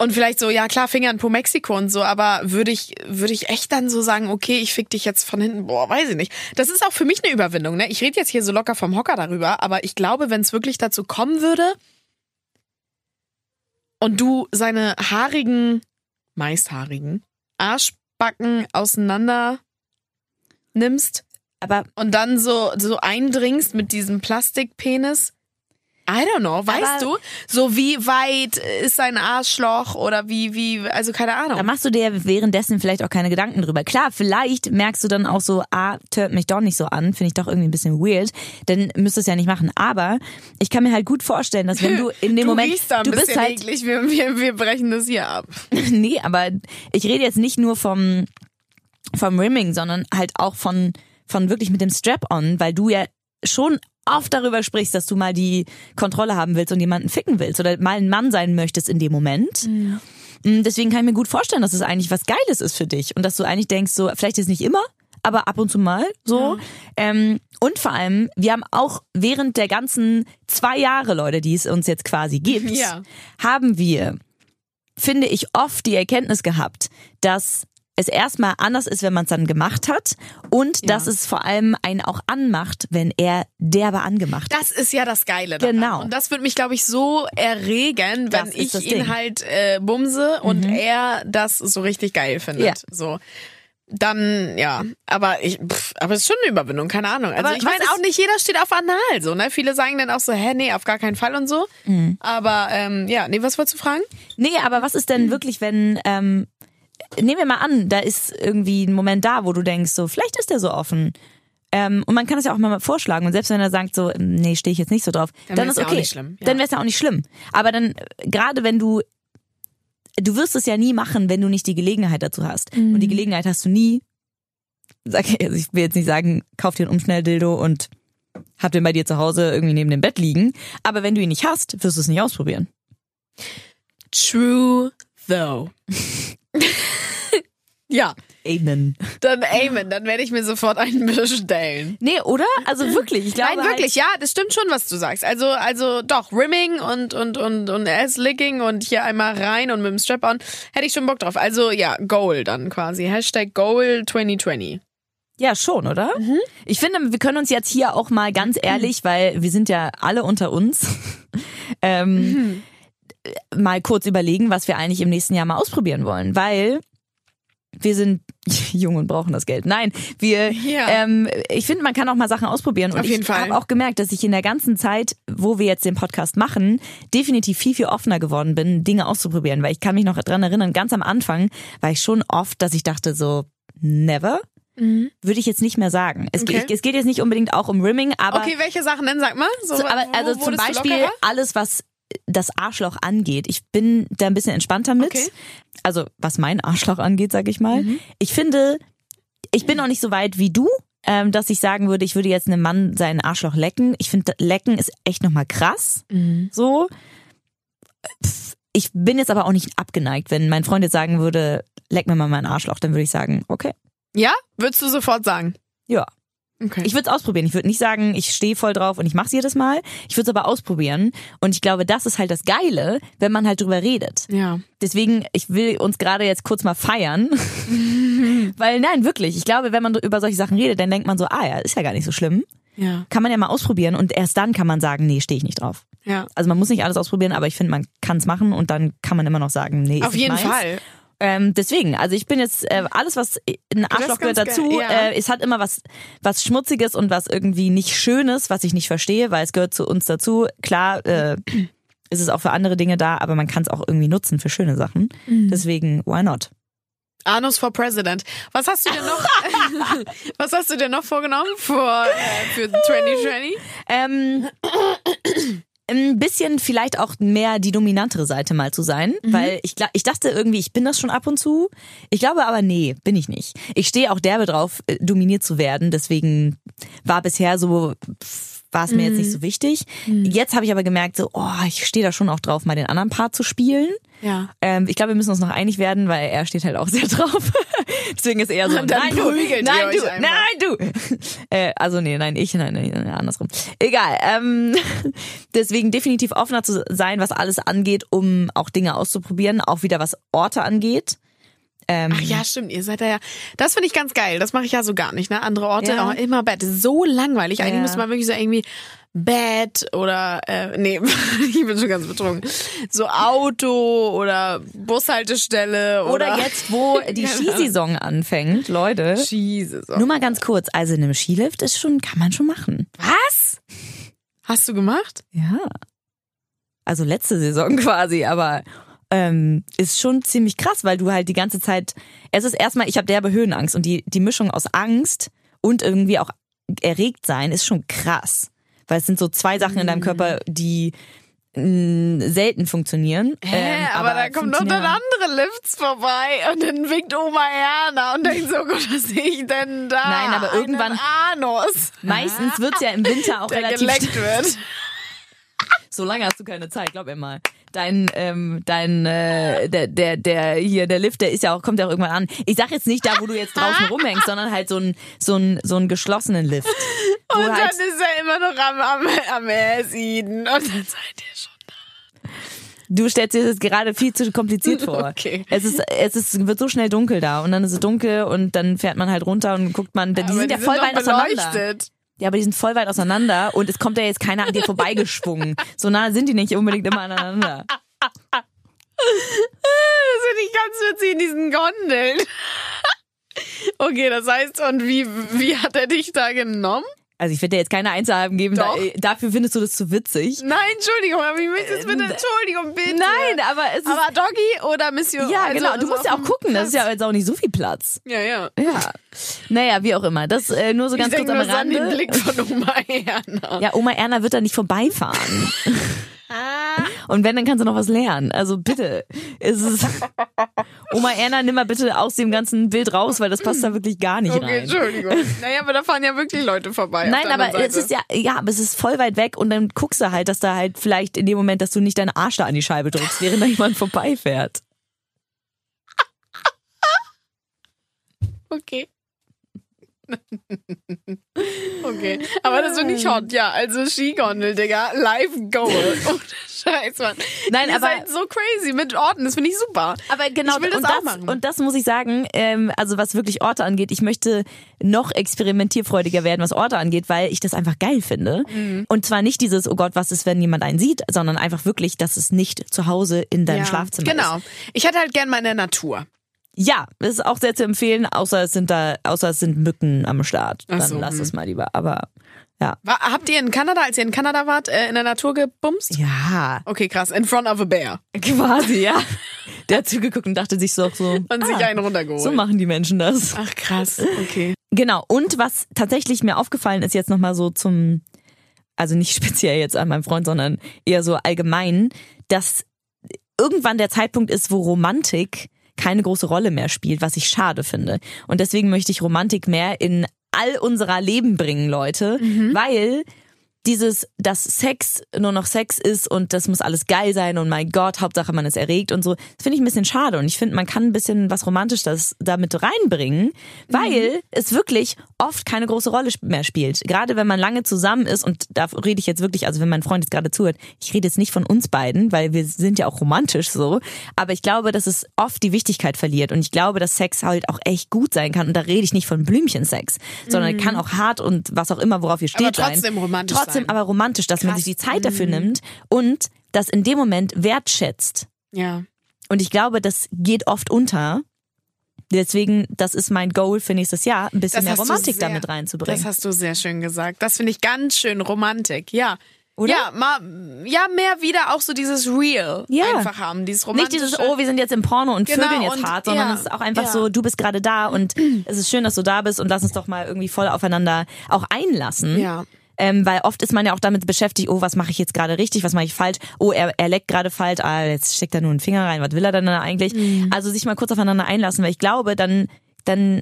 Und vielleicht so, ja klar, Fingern po Mexiko und so, aber würde ich, würde ich echt dann so sagen, okay, ich fick dich jetzt von hinten, boah, weiß ich nicht. Das ist auch für mich eine Überwindung, ne? Ich rede jetzt hier so locker vom Hocker darüber, aber ich glaube, wenn es wirklich dazu kommen würde und du seine haarigen, meist haarigen, Arschbacken auseinander nimmst aber und dann so, so eindringst mit diesem Plastikpenis. I don't know, weißt Aber- du? So wie weit ist sein Arschloch oder wie, wie, also keine da Ahnung. machst du dir währenddessen vielleicht auch keine Gedanken drüber. Klar, vielleicht merkst du dann auch so, ah, tört mich doch nicht so an, finde ich doch irgendwie ein bisschen weird, dann müsstest du es ja nicht machen. Aber ich kann mir halt gut vorstellen, dass wenn du in dem du Moment, da ein du bist halt, eklig, wir, wir, wir brechen das hier ab. nee, aber ich rede jetzt nicht nur vom, vom Rimming, sondern halt auch von, von wirklich mit dem Strap-on, weil du ja schon oft darüber sprichst, dass du mal die Kontrolle haben willst und jemanden ficken willst oder mal ein Mann sein möchtest in dem Moment. Mm, Deswegen kann ich mir gut vorstellen, dass es eigentlich was Geiles ist für dich und dass du eigentlich denkst, so vielleicht ist nicht immer, aber ab und zu mal so. Ähm, und vor allem, wir haben auch während der ganzen zwei Jahre, Leute, die es uns jetzt quasi gibt, Ja. haben wir, finde ich, oft die Erkenntnis gehabt, dass es erstmal anders ist, wenn man es dann gemacht hat und dass es vor allem einen auch anmacht, wenn er derbe angemacht hat. Das ist ja das Geile daran. Genau. Und das würde mich, glaube ich, so erregen, wenn Das ich das ihn Ding. Mhm. halt äh, bumse und er das so richtig geil findet. Ja. So. Dann, ja, aber ich, pff, aber es ist schon eine Überwindung, keine Ahnung. Also Aber ich meine auch nicht jeder steht auf Anal, so, ne? Viele sagen dann auch so, hä, nee, auf gar keinen Fall und so. Mhm. Aber, ähm, ja, nee, was wolltest du fragen? Nee, aber was ist denn wirklich, wenn, ähm, nehmen wir mal an, da ist irgendwie ein Moment da, wo du denkst, so, vielleicht ist der so offen. Ähm, und man kann es ja auch mal vorschlagen. Und selbst wenn er sagt so, ähm, nee, stehe ich jetzt nicht so drauf, Dann dann, ist ja auch okay. nicht schlimm, ja. Dann wäre es ja auch nicht schlimm. Aber dann, gerade wenn du, du wirst es ja nie machen, wenn du nicht die Gelegenheit dazu hast. Und die Gelegenheit hast du nie. Sag, also ich will jetzt nicht sagen, kauf dir ein Umschnelldildo und hab den bei dir zu Hause irgendwie neben dem Bett liegen. Aber wenn du ihn nicht hast, wirst du es nicht ausprobieren. True though. ja, Amen. dann Amen, dann werde ich mir sofort einen bestellen. Nee, oder? Also wirklich, ich glaube Nein, wirklich, Halt, ja, das stimmt schon, was du sagst. Also, also doch, Rimming und und und und Ass-Licking und hier einmal rein und mit dem Strap-on, hätte ich schon Bock drauf. Also ja, Goal dann quasi. Hashtag Goal 2020. ja, schon, oder? Ich finde, wir können uns jetzt hier auch mal ganz ehrlich, weil wir sind ja alle unter uns, ähm, mal kurz überlegen, was wir eigentlich im nächsten Jahr mal ausprobieren wollen, weil wir sind jung und brauchen das Geld. Nein, wir, Ja. ähm, ich finde, man kann auch mal Sachen ausprobieren. Und Auf jeden ich habe auch gemerkt, dass ich in der ganzen Zeit, wo wir jetzt den Podcast machen, definitiv viel, viel offener geworden bin, Dinge auszuprobieren. Weil ich kann mich noch dran erinnern, ganz am Anfang war ich schon oft, dass ich dachte so, never? Würde ich jetzt nicht mehr sagen. Es, Okay. geht, es geht jetzt nicht unbedingt auch um Rimming, aber, Okay, welche Sachen denn, sag mal? So, aber also zum Beispiel alles, was das Arschloch angeht. Ich bin da ein bisschen entspannter mit. Okay. Also was mein Arschloch angeht, sag ich mal. Mhm. Ich finde, ich bin noch nicht so weit wie du, ähm, dass ich sagen würde, ich würde jetzt einem Mann seinen Arschloch lecken. Ich finde, lecken ist echt nochmal krass. Mhm. So. Pff, Ich bin jetzt aber auch nicht abgeneigt, wenn mein Freund jetzt sagen würde, leck mir mal meinen Arschloch, dann würde ich sagen, okay, Ja? Würdest du sofort sagen? ja. Okay. Ich würde es ausprobieren. Ich würde nicht sagen, ich stehe voll drauf und ich mache es jedes Mal. Ich würde es aber ausprobieren. Und ich glaube, das ist halt das Geile, wenn man halt drüber redet. Ja. Deswegen, ich will uns gerade jetzt kurz mal feiern. Weil nein, wirklich. Ich glaube, wenn man über solche Sachen redet, dann denkt man so, ah ja, ist ja gar nicht so schlimm. Ja. Kann man ja mal ausprobieren und erst dann kann man sagen, nee, stehe ich nicht drauf. Ja. Also man muss nicht alles ausprobieren, aber ich finde, man kann es machen und dann kann man immer noch sagen, nee, ist Auf nicht jeden meins. Fall. Ähm, deswegen, also ich bin jetzt äh, alles, was ein Arschloch gehört dazu. geil, ja. Äh, es hat immer was, was Schmutziges und was irgendwie nicht Schönes, was ich nicht verstehe, weil es gehört zu uns dazu. Klar, äh, ist es auch für andere Dinge da, aber man kann es auch irgendwie nutzen für schöne Sachen. Mhm. Deswegen, why not? Anus for President. Was hast du denn noch? was hast du denn noch vorgenommen für, äh, für 2020? Ähm, ein bisschen vielleicht auch mehr die dominantere Seite mal zu sein, weil ich, ich dachte irgendwie, ich bin das schon ab und zu. Ich glaube aber, nee, bin ich nicht. Ich stehe auch derbe drauf, äh, dominiert zu werden. Deswegen war bisher so, war es mir jetzt nicht so wichtig. Jetzt habe ich aber gemerkt, so, oh, ich stehe da schon auch drauf, mal den anderen Part zu spielen. Ja. Ähm, ich glaube, wir müssen uns noch einig werden, weil er steht halt auch sehr drauf. Deswegen ist er so, Und dann nein du, nein du, nein du. Äh, also nee, nein, ich, nein, nein, nein andersrum. Egal. Ähm, deswegen definitiv offener zu sein, was alles angeht, um auch Dinge auszuprobieren, auch wieder was Orte angeht. Ähm, Ach ja, stimmt. Ihr seid da ja. Das finde ich ganz geil. Das mache ich ja so gar nicht, ne? Andere Orte, Ja. oh, immer Bett. So langweilig. Eigentlich Ja. müsste man wirklich so irgendwie Bett oder äh, nee, ich bin schon ganz betrunken. So Auto oder Bushaltestelle oder, oder jetzt, wo die Skisaison anfängt, Leute. Jesus. Nur mal ganz kurz, also in einem Skilift ist schon, kann man schon machen. Was? Hast du gemacht? Ja. Also letzte Saison quasi, aber ähm, ist schon ziemlich krass, weil du halt die ganze Zeit. Es ist erstmal, ich habe derbe Höhenangst und die, die Mischung aus Angst und irgendwie auch erregt sein ist schon krass. Weil es sind so zwei Sachen in deinem Körper, die mh, selten funktionieren. Hä, Ähm, aber, da kommt noch dann andere Lifts vorbei und dann winkt Oma Erna und denkt so, Gott, was sehe ich denn da? Nein, aber irgendwann- Anus, Meistens wird's ja im Winter auch der relativ geleckt wird. So lange hast du keine Zeit, glaub mir mal. Dein, ähm, dein, äh, der, der, der hier, der Lift, der ist ja auch, kommt ja auch irgendwann an. Ich sag jetzt nicht da, wo du jetzt draußen rumhängst, sondern halt so ein, so ein, so ein geschlossenen Lift. Und dann halt, ist er immer noch am, am, am Essen. Und dann seid ihr schon. du stellst dir das gerade viel zu kompliziert vor. Okay. Es ist, es ist, wird so schnell dunkel da und dann ist es dunkel und dann fährt man halt runter und guckt man, die Aber sind ja die voll doch weit auseinander. Ja, aber die sind voll weit auseinander und es kommt ja jetzt keiner an dir vorbeigeschwungen. So nah sind die nicht unbedingt immer aneinander. Das finde ich ganz witzig in diesen Gondeln. Okay, das heißt, und wie, wie hat er dich da genommen? Also ich werde dir jetzt keine Einzelheiten geben, da, äh, dafür findest du das zu witzig. Nein, Entschuldigung, aber ich möchte jetzt bitte, Entschuldigung, bitte. Nein, aber es ist. Aber Doggy oder Mission? ja, also genau. Du musst ja auch gucken. Das ist ja jetzt auch nicht so viel Platz. Ja, ja. Ja. Naja, wie auch immer. Das äh, nur so Ich ganz kurz denke am den Rande. Blick von Oma Erna. Ja, Oma Erna wird da nicht vorbeifahren. Ah. Und wenn, dann kannst du noch was lernen. Also bitte. Es ist Oma Erna, nimm mal bitte aus dem ganzen Bild raus, weil das passt da wirklich gar nicht Okay, rein. Entschuldigung. Naja, aber da fahren ja wirklich Leute vorbei. Nein, aber anderen es Seite. ist ja, ja, aber es ist voll weit weg und dann guckst du halt, dass da halt vielleicht in dem Moment, dass du nicht deinen Arsch da an die Scheibe drückst, während da jemand vorbeifährt. Okay. okay. Aber das finde ich hot, ja. Also Skigondel, Digga. Live Goal. Oh, Scheiß, Mann. Nein, Ihr aber- seid so crazy mit Orten. Das finde ich super. Aber genau, Ich will das und, auch das, machen. und das muss ich sagen, ähm, also was wirklich Orte angeht, ich möchte noch experimentierfreudiger werden, was Orte angeht, weil ich das einfach geil finde. Mhm. Und zwar nicht dieses, oh Gott, was ist, wenn jemand einen sieht, sondern einfach wirklich, dass es nicht zu Hause in deinem Ja, Schlafzimmer Genau. ist. Ich hätte halt gern mal in der Natur. Ja, ist auch sehr zu empfehlen, außer es sind da, außer es sind Mücken am Start. Dann so, lass hm. es mal lieber. Aber ja. War, habt ihr in Kanada, als ihr in Kanada wart, äh, in der Natur gebumst? Ja, Okay, krass. In front of a bear. quasi, ja. Der hat zugeguckt und dachte sich so, so Und sich ah, einen runtergeholt. so machen die Menschen das. Ach krass, okay. Genau. Und was tatsächlich mir aufgefallen ist jetzt nochmal so zum, also nicht speziell jetzt an meinem Freund, sondern eher so allgemein, dass irgendwann der Zeitpunkt ist, wo Romantik keine große Rolle mehr spielt, was ich schade finde. Und deswegen möchte ich Romantik mehr in all unserer Leben bringen, Leute, weil dieses, dass Sex nur noch Sex ist und das muss alles geil sein und mein Gott, Hauptsache man ist erregt und so, das finde ich ein bisschen schade und ich finde, man kann ein bisschen was Romantisches damit reinbringen, weil mhm. es wirklich oft keine große Rolle mehr spielt. Gerade wenn man lange zusammen ist und da rede ich jetzt wirklich, also wenn mein Freund jetzt gerade zuhört, ich rede jetzt nicht von uns beiden, weil wir sind ja auch romantisch so, aber ich glaube, dass es oft die Wichtigkeit verliert und ich glaube, dass Sex halt auch echt gut sein kann und da rede ich nicht von Blümchensex, sondern mhm. kann auch hart und was auch immer, worauf ihr steht aber trotzdem sein. romantisch trotzdem aber romantisch, dass Krass. man sich die Zeit dafür mhm. nimmt und das in dem Moment wertschätzt. Ja. Und ich glaube, das geht oft unter. Deswegen, das ist mein Goal für nächstes Jahr, ein bisschen mehr Romantik sehr, damit reinzubringen. Das hast du sehr schön gesagt. Das finde ich ganz schön Romantik, ja. Oder? Ja, mal, ja, mehr wieder auch so dieses Real ja. einfach haben, dieses romantische. Nicht dieses, oh, wir sind jetzt im Porno und genau, vögeln jetzt und, hart, sondern ja, es ist auch einfach ja. so, du bist gerade da und es ist schön, dass du da bist und lass uns doch mal irgendwie voll aufeinander auch einlassen. Ja. Ähm, weil oft ist man ja auch damit beschäftigt, oh, was mache ich jetzt gerade richtig, was mache ich falsch, oh, er, er leckt gerade falsch, ah, jetzt steckt er nur einen Finger rein, was will er denn eigentlich? Mhm. Also sich mal kurz aufeinander einlassen, weil ich glaube, dann, dann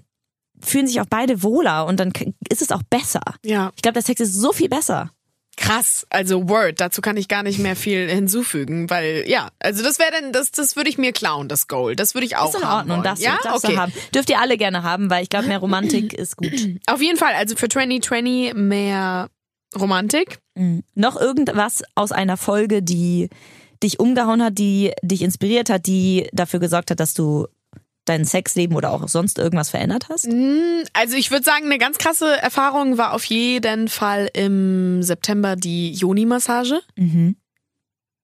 fühlen sich auch beide wohler und dann ist es auch besser. Ja. Ich glaube, der Sex ist so viel besser. Krass, also Word, dazu kann ich gar nicht mehr viel hinzufügen, weil ja, also das wäre dann, das, das würde ich mir klauen, das Goal. Das würde ich auch ist in haben. Ordnung, das, ja? das okay. haben. Dürft ihr alle gerne haben, weil ich glaube, mehr Romantik ist gut. Auf jeden Fall, also für 2020 mehr Romantik. Mhm. Noch irgendwas aus einer Folge, die dich umgehauen hat, die dich inspiriert hat, die dafür gesorgt hat, dass du dein Sexleben oder auch sonst irgendwas verändert hast? Mm, also ich würde sagen, eine ganz krasse Erfahrung war auf jeden Fall im September die Joni-Massage, mhm.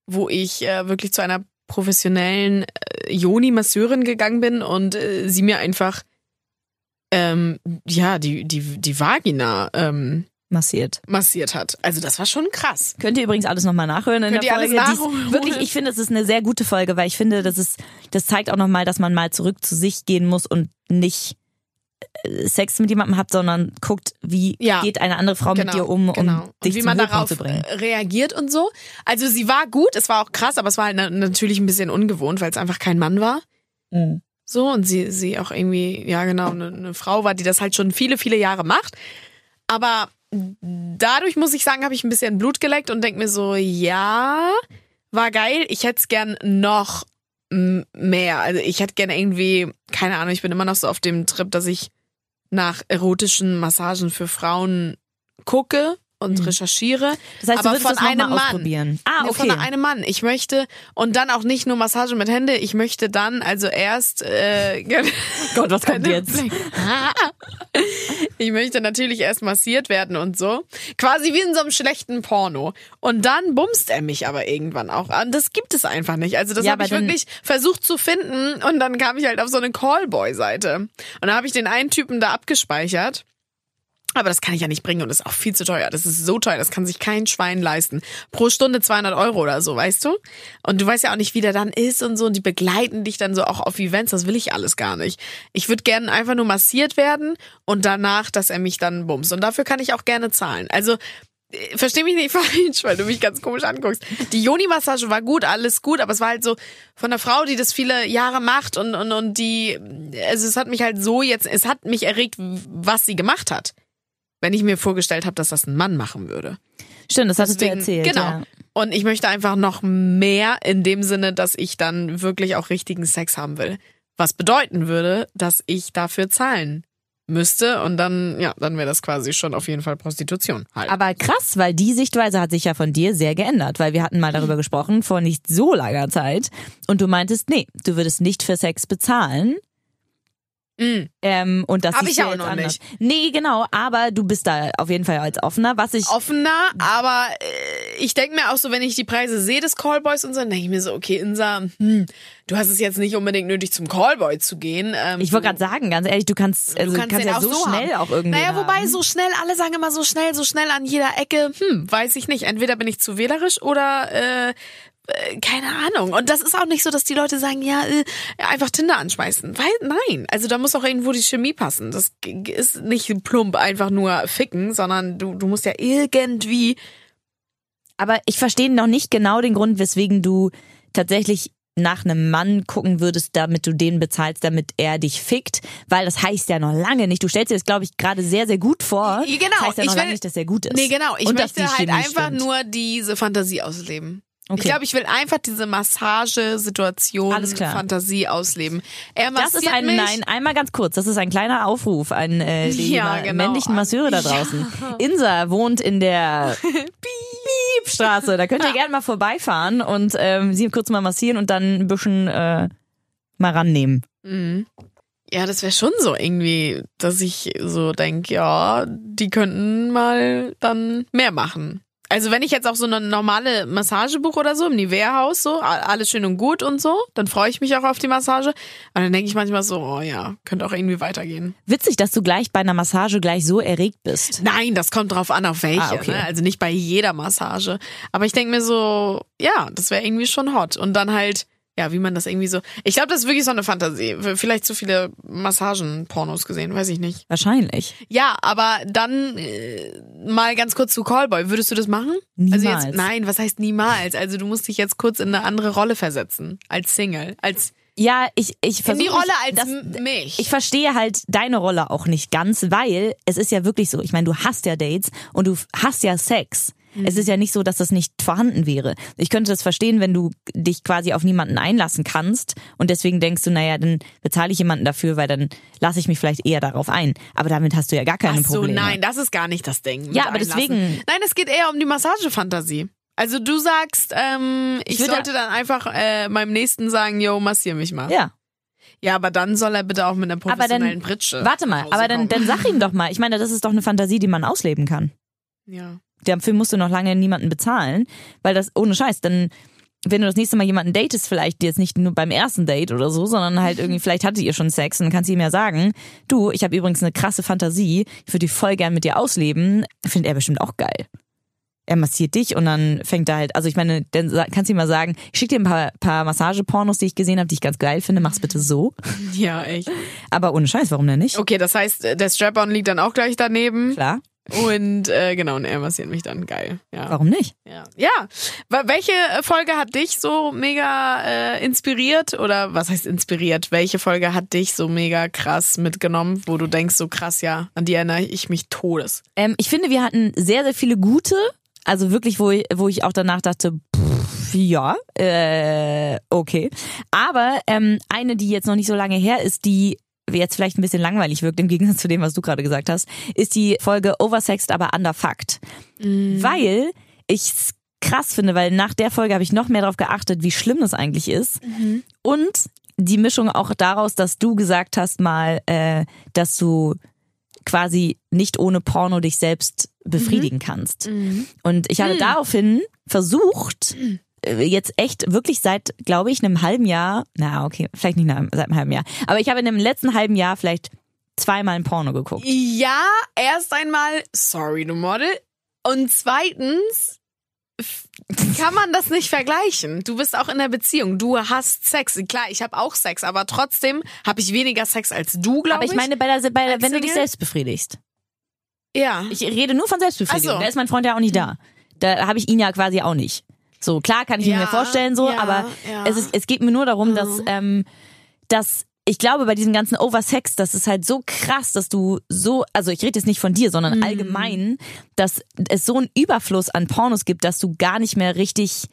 wo ich äh, wirklich zu einer professionellen äh, Joni-Masseurin gegangen bin und äh, sie mir einfach ähm, ja die die die Vagina ähm, massiert. Massiert hat. Also das war schon krass. Könnt ihr übrigens alles nochmal nachhören in Könnt der Folge. Alles nachholen? wirklich, ich finde, es ist eine sehr gute Folge, weil ich finde, das ist, das zeigt auch nochmal, dass man mal zurück zu sich gehen muss und nicht äh, Sex mit jemandem hat, sondern guckt, wie ja, geht eine andere Frau genau, mit dir um, um genau. dich und wie man darauf zu bringen. reagiert und so. Also sie war gut, es war auch krass, aber es war halt natürlich ein bisschen ungewohnt, weil es einfach kein Mann war. Mhm. So und sie sie auch irgendwie ja genau eine, eine Frau war, die das halt schon viele viele Jahre macht. Aber dadurch muss ich sagen, habe ich ein bisschen Blut geleckt und denke mir so, ja, war geil. Ich hätte es gern noch mehr. Also ich hätte gern irgendwie, keine Ahnung, ich bin immer noch so auf dem Trip, dass ich nach erotischen Massagen für Frauen gucke und mhm. recherchiere. Das heißt, aber von einem Mann. Ausprobieren. Ah, okay. Von einem Mann. Ich möchte und dann auch nicht nur Massage mit Hände. Ich möchte dann also erst. Äh, Gott, was kommt jetzt? ich möchte natürlich erst massiert werden und so, quasi wie in so einem schlechten Porno. Und dann bumst er mich aber irgendwann auch an. Das gibt es einfach nicht. Also das ja, habe ich wirklich versucht zu finden und dann kam ich halt auf so eine Callboy-Seite und da habe ich den einen Typen da abgespeichert. Aber das kann ich ja nicht bringen und ist auch viel zu teuer. Das ist so teuer, das kann sich kein Schwein leisten. Pro Stunde 200 Euro oder so, weißt du? Und du weißt ja auch nicht, wie der dann ist und so. Und die begleiten dich dann so auch auf Events. Das will ich alles gar nicht. Ich würde gerne einfach nur massiert werden und danach, dass er mich dann bumst. Und dafür kann ich auch gerne zahlen. Also äh, versteh mich nicht falsch, weil du mich ganz komisch anguckst. Die Joni-Massage war gut, alles gut, aber es war halt so von einer Frau, die das viele Jahre macht und, und, und die, also es hat mich halt so jetzt, es hat mich erregt, was sie gemacht hat wenn ich mir vorgestellt habe, dass das ein Mann machen würde. Stimmt, das hattest Deswegen, du erzählt. Genau. Ja. Und ich möchte einfach noch mehr in dem Sinne, dass ich dann wirklich auch richtigen Sex haben will. Was bedeuten würde, dass ich dafür zahlen müsste und dann, ja, dann wäre das quasi schon auf jeden Fall Prostitution halt. Aber krass, weil die Sichtweise hat sich ja von dir sehr geändert, weil wir hatten mal darüber gesprochen vor nicht so langer Zeit und du meintest, nee, du würdest nicht für Sex bezahlen, Mm. Ähm, und das Hab ich auch noch anders. nicht. Nee, genau, aber du bist da auf jeden Fall als offener, was ich. Offener, aber äh, ich denke mir auch so, wenn ich die Preise sehe des Callboys und so, dann denke ich mir so, okay, Insa, hm, du hast es jetzt nicht unbedingt nötig, zum Callboy zu gehen. Ähm, ich wollte gerade sagen, ganz ehrlich, du kannst, also, du kannst, kannst ja so, so schnell haben. auch irgendwie. Naja, wobei so schnell, alle sagen immer so schnell, so schnell an jeder Ecke, hm, weiß ich nicht. Entweder bin ich zu wählerisch oder äh, keine Ahnung. Und das ist auch nicht so, dass die Leute sagen, ja, äh, einfach Tinder anschmeißen. Weil, nein. Also da muss auch irgendwo die Chemie passen. Das ist nicht plump einfach nur ficken, sondern du, du musst ja irgendwie. Aber ich verstehe noch nicht genau den Grund, weswegen du tatsächlich nach einem Mann gucken würdest, damit du den bezahlst, damit er dich fickt, weil das heißt ja noch lange nicht. Du stellst dir das, glaube ich, gerade sehr, sehr gut vor. Genau, das heißt ja ich noch will- lange nicht, dass er gut ist. Nee, genau. Ich Und möchte halt einfach stimmt. nur diese Fantasie ausleben. Okay. Ich glaube, ich will einfach diese Massagesituation. Fantasie ausleben. Er Das ist massiert ein, mich. nein, einmal ganz kurz, das ist ein kleiner Aufruf an äh, die Ja, genau. männlichen Masseure da draußen. Insa wohnt in der Piepstraße, da könnt ihr gerne mal vorbeifahren und ähm, sie kurz mal massieren und dann ein bisschen äh, mal rannehmen. Mhm. Ja, das wäre schon so irgendwie, dass ich so denke, ja, die könnten mal dann mehr machen. Also wenn ich jetzt auch so eine normale Massage buche oder so im Nivea-Haus, so, alles schön und gut und so, dann freue ich mich auch auf die Massage. Und dann denke ich manchmal so, oh ja, könnte auch irgendwie weitergehen. Witzig, dass du gleich bei einer Massage gleich so erregt bist. Nein, das kommt drauf an, auf welche. Ah, okay. ne? Also nicht bei jeder Massage. Aber ich denke mir so, ja, das wäre irgendwie schon hot. Und dann halt, ja, wie man das irgendwie so. Ich glaube, das ist wirklich so eine Fantasie. Vielleicht zu viele Massagen-Pornos gesehen, weiß ich nicht. Wahrscheinlich. Ja, aber dann äh, mal ganz kurz zu Callboy. Würdest du das machen? Also Niemals. jetzt, nein, was heißt niemals? Also du musst dich jetzt kurz in eine andere Rolle versetzen. Als Single. Als Ja, ich, ich versuche. die Rolle als das, mich. ich verstehe halt deine Rolle auch nicht ganz, weil es ist ja wirklich so. Ich meine, du hast ja Dates und du hast ja Sex. Mhm. Es ist ja nicht so, dass das nicht vorhanden wäre. Ich könnte das verstehen, wenn du dich quasi auf niemanden einlassen kannst und deswegen denkst du, naja, dann bezahle ich jemanden dafür, weil dann lasse ich mich vielleicht eher darauf ein. Aber damit hast du ja gar keine Ach so, Probleme. nein, das ist gar nicht das Ding. Ja, aber Einlassen. deswegen- Nein, es geht eher um die Massagefantasie. Also du sagst, ähm, ich, Ich würde- sollte dann einfach äh, meinem Nächsten sagen, yo, massier mich mal. Ja. Ja, aber dann soll er bitte auch mit einer Aber dann, professionellen Pritsche. warte mal, aber dann, dann sag ihm doch mal. Ich meine, das ist doch eine Fantasie, die man ausleben kann. Ja. Dafür musst du noch lange niemanden bezahlen, weil das ohne Scheiß, dann wenn du das nächste Mal jemanden datest, vielleicht jetzt nicht nur beim ersten Date oder so, sondern halt irgendwie, vielleicht hattet ihr schon Sex und dann kannst du ihm ja sagen, du, ich habe übrigens eine krasse Fantasie, ich würde die voll gern mit dir ausleben, findet er bestimmt auch geil. Er massiert dich und dann fängt er halt, also ich meine, dann kannst du ihm mal sagen, ich schicke dir ein paar, paar Massagepornos, die ich gesehen habe, die ich ganz geil finde, mach's bitte so. Ja, echt. Aber ohne Scheiß, warum denn nicht? Okay, das heißt, der Strap-on liegt dann auch gleich daneben. Klar, Und äh, genau, und er massiert mich dann. Geil. Ja. warum nicht? Ja. ja. Welche äh, Folge hat dich so mega äh, inspiriert? Oder was heißt inspiriert? Welche Folge hat dich so mega krass mitgenommen, wo du denkst, so krass, ja, an die erinnere ich mich todes? Ähm, ich finde, wir hatten sehr, sehr viele gute. Also wirklich, wo ich, wo ich auch danach dachte, pff, ja, äh, okay. Aber ähm, eine, die jetzt noch nicht so lange her ist, die jetzt vielleicht ein bisschen langweilig wirkt, im Gegensatz zu dem, was du gerade gesagt hast, ist die Folge Oversexed, aber underfucked. Weil ich's krass finde, weil nach der Folge habe ich noch mehr darauf geachtet, wie schlimm das eigentlich ist. Und die Mischung auch daraus, dass du gesagt hast mal, äh, dass du quasi nicht ohne Porno dich selbst befriedigen kannst. Und ich habe daraufhin versucht, äh, jetzt echt wirklich seit, glaube ich, einem halben Jahr, na okay, vielleicht nicht nach- seit einem halben Jahr, aber ich habe in dem letzten halben Jahr vielleicht zweimal ein Porno geguckt. Ja, erst einmal, sorry, du Model. Und zweitens kann man das nicht vergleichen. Du bist auch in der Beziehung. Du hast Sex. Klar, ich habe auch Sex, aber trotzdem habe ich weniger Sex als du, glaube Aber ich. ich meine, bei der, bei der, wenn du dich selbst befriedigst. ja. Ich rede nur von Selbstbefriedigung. So. Da ist mein Freund ja auch nicht da. Da habe ich ihn ja quasi auch nicht. So, klar kann ich Ja, mir vorstellen, so, ja, aber ja. es, ist, es geht mir nur darum, dass, Mhm. ähm, dass ich glaube, bei diesem ganzen Oversex, das ist halt so krass, dass du so, also ich rede jetzt nicht von dir, sondern Mhm. allgemein, dass es so einen Überfluss an Pornos gibt, dass du gar nicht mehr richtig,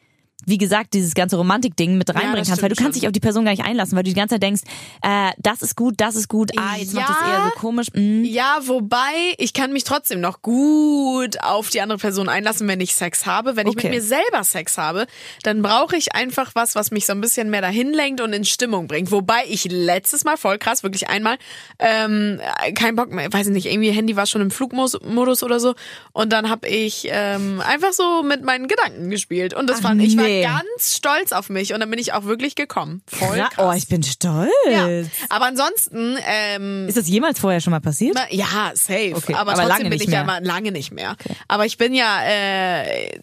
wie gesagt, dieses ganze Romantik-Ding mit reinbringen das kannst, weil du kannst schon. dich auf die Person gar nicht einlassen, weil du die ganze Zeit denkst, äh, das ist gut, das ist gut, ah, jetzt macht das Ja. eher so komisch. Mm. Ja, wobei ich kann mich trotzdem noch gut auf die andere Person einlassen, wenn ich Sex habe. Wenn ich Okay. mit mir selber Sex habe, dann brauche ich einfach was, was mich so ein bisschen mehr dahin lenkt und in Stimmung bringt. Wobei ich letztes Mal, voll krass, wirklich einmal, ähm, kein Bock mehr, weiß ich nicht, irgendwie Handy war schon im Flugmodus oder so. Und dann habe ich ähm, einfach so mit meinen Gedanken gespielt. Und das Ach, fand ich nee. Ganz stolz auf mich. Und dann bin ich auch wirklich gekommen. Voll Ja, krass. oh, ich bin stolz. ja. Aber ansonsten, ähm, Ist das jemals vorher schon mal passiert? na, Ja, safe. Okay, aber, aber trotzdem lange bin nicht ich ja mehr. mal lange nicht mehr. Aber ich bin ja, äh,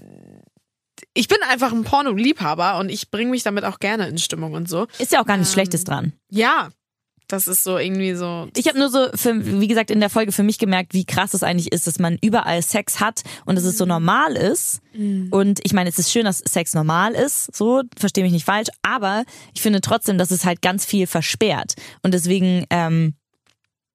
ich bin einfach ein Porno-Liebhaber und ich bringe mich damit auch gerne in Stimmung und so. Ist ja auch gar Ähm. nichts Schlechtes dran. Ja. Das ist so irgendwie so. Ich habe nur so, für, wie gesagt, in der Folge für mich gemerkt, wie krass es eigentlich ist, dass man überall Sex hat und dass es so normal ist. Und ich meine, es ist schön, dass Sex normal ist, so, verstehe mich nicht falsch, aber ich finde trotzdem, dass es halt ganz viel versperrt. Und deswegen ähm,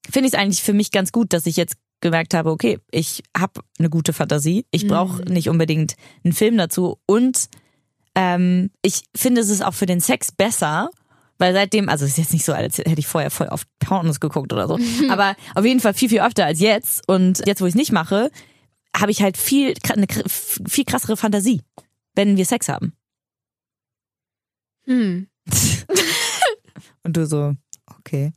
finde ich es eigentlich für mich ganz gut, dass ich jetzt gemerkt habe, okay, ich habe eine gute Fantasie, ich brauche nicht unbedingt einen Film dazu und ähm, ich finde, es ist auch für den Sex besser, weil seitdem, also es ist jetzt nicht so, als hätte ich vorher voll auf Pornos geguckt oder so, aber auf jeden Fall viel, viel öfter als jetzt. Und jetzt, wo ich es nicht mache, habe ich halt viel, eine viel krassere Fantasie, wenn wir Sex haben. Hm. Und du so, okay.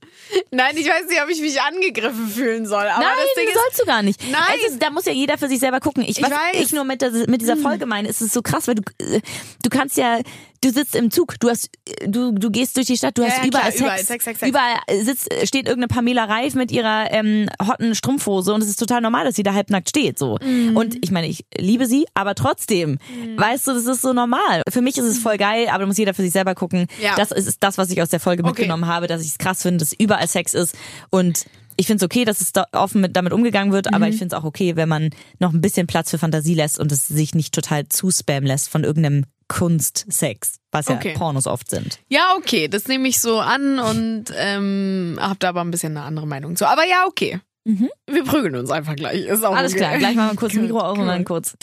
Nein, ich weiß nicht, ob ich mich angegriffen fühlen soll. Aber Nein, das Ding ist, sollst du gar nicht. Nein. Ist, da muss ja jeder für sich selber gucken. Ich, Ich was weiß. Hm. ich nur mit, der, mit dieser Folge meine, ist es so krass, weil du, äh, du kannst ja, du sitzt im Zug, du hast, du, du gehst durch die Stadt, du Ja, hast ja, überall, klar, Sex, überall Sex, Sex, Sex. überall sitzt, steht irgendeine Pamela Reif mit ihrer ähm, hotten Strumpfhose und es ist total normal, dass sie da halbnackt steht, so. Mhm. Und ich meine, ich liebe sie, aber trotzdem, weißt du, das ist so normal. Für mich ist es voll geil, aber da muss jeder für sich selber gucken. Ja. Das ist das, was ich aus der Folge Okay. mitgenommen habe, dass ich es krass finde, dass überall Sex ist und ich finde es okay, dass es da offen mit, damit umgegangen wird, Mhm. aber ich finde es auch okay, wenn man noch ein bisschen Platz für Fantasie lässt und es sich nicht total zuspammen lässt von irgendeinem Kunstsex, was ja Okay. Pornos oft sind. ja, okay, das nehme ich so an und ähm, hab da aber ein bisschen eine andere Meinung zu. Aber ja, okay. Wir prügeln uns einfach gleich. Ist auch Mhm. Alles okay. klar, gleich machen wir kurz Cool, Mikro aus und dann kurz.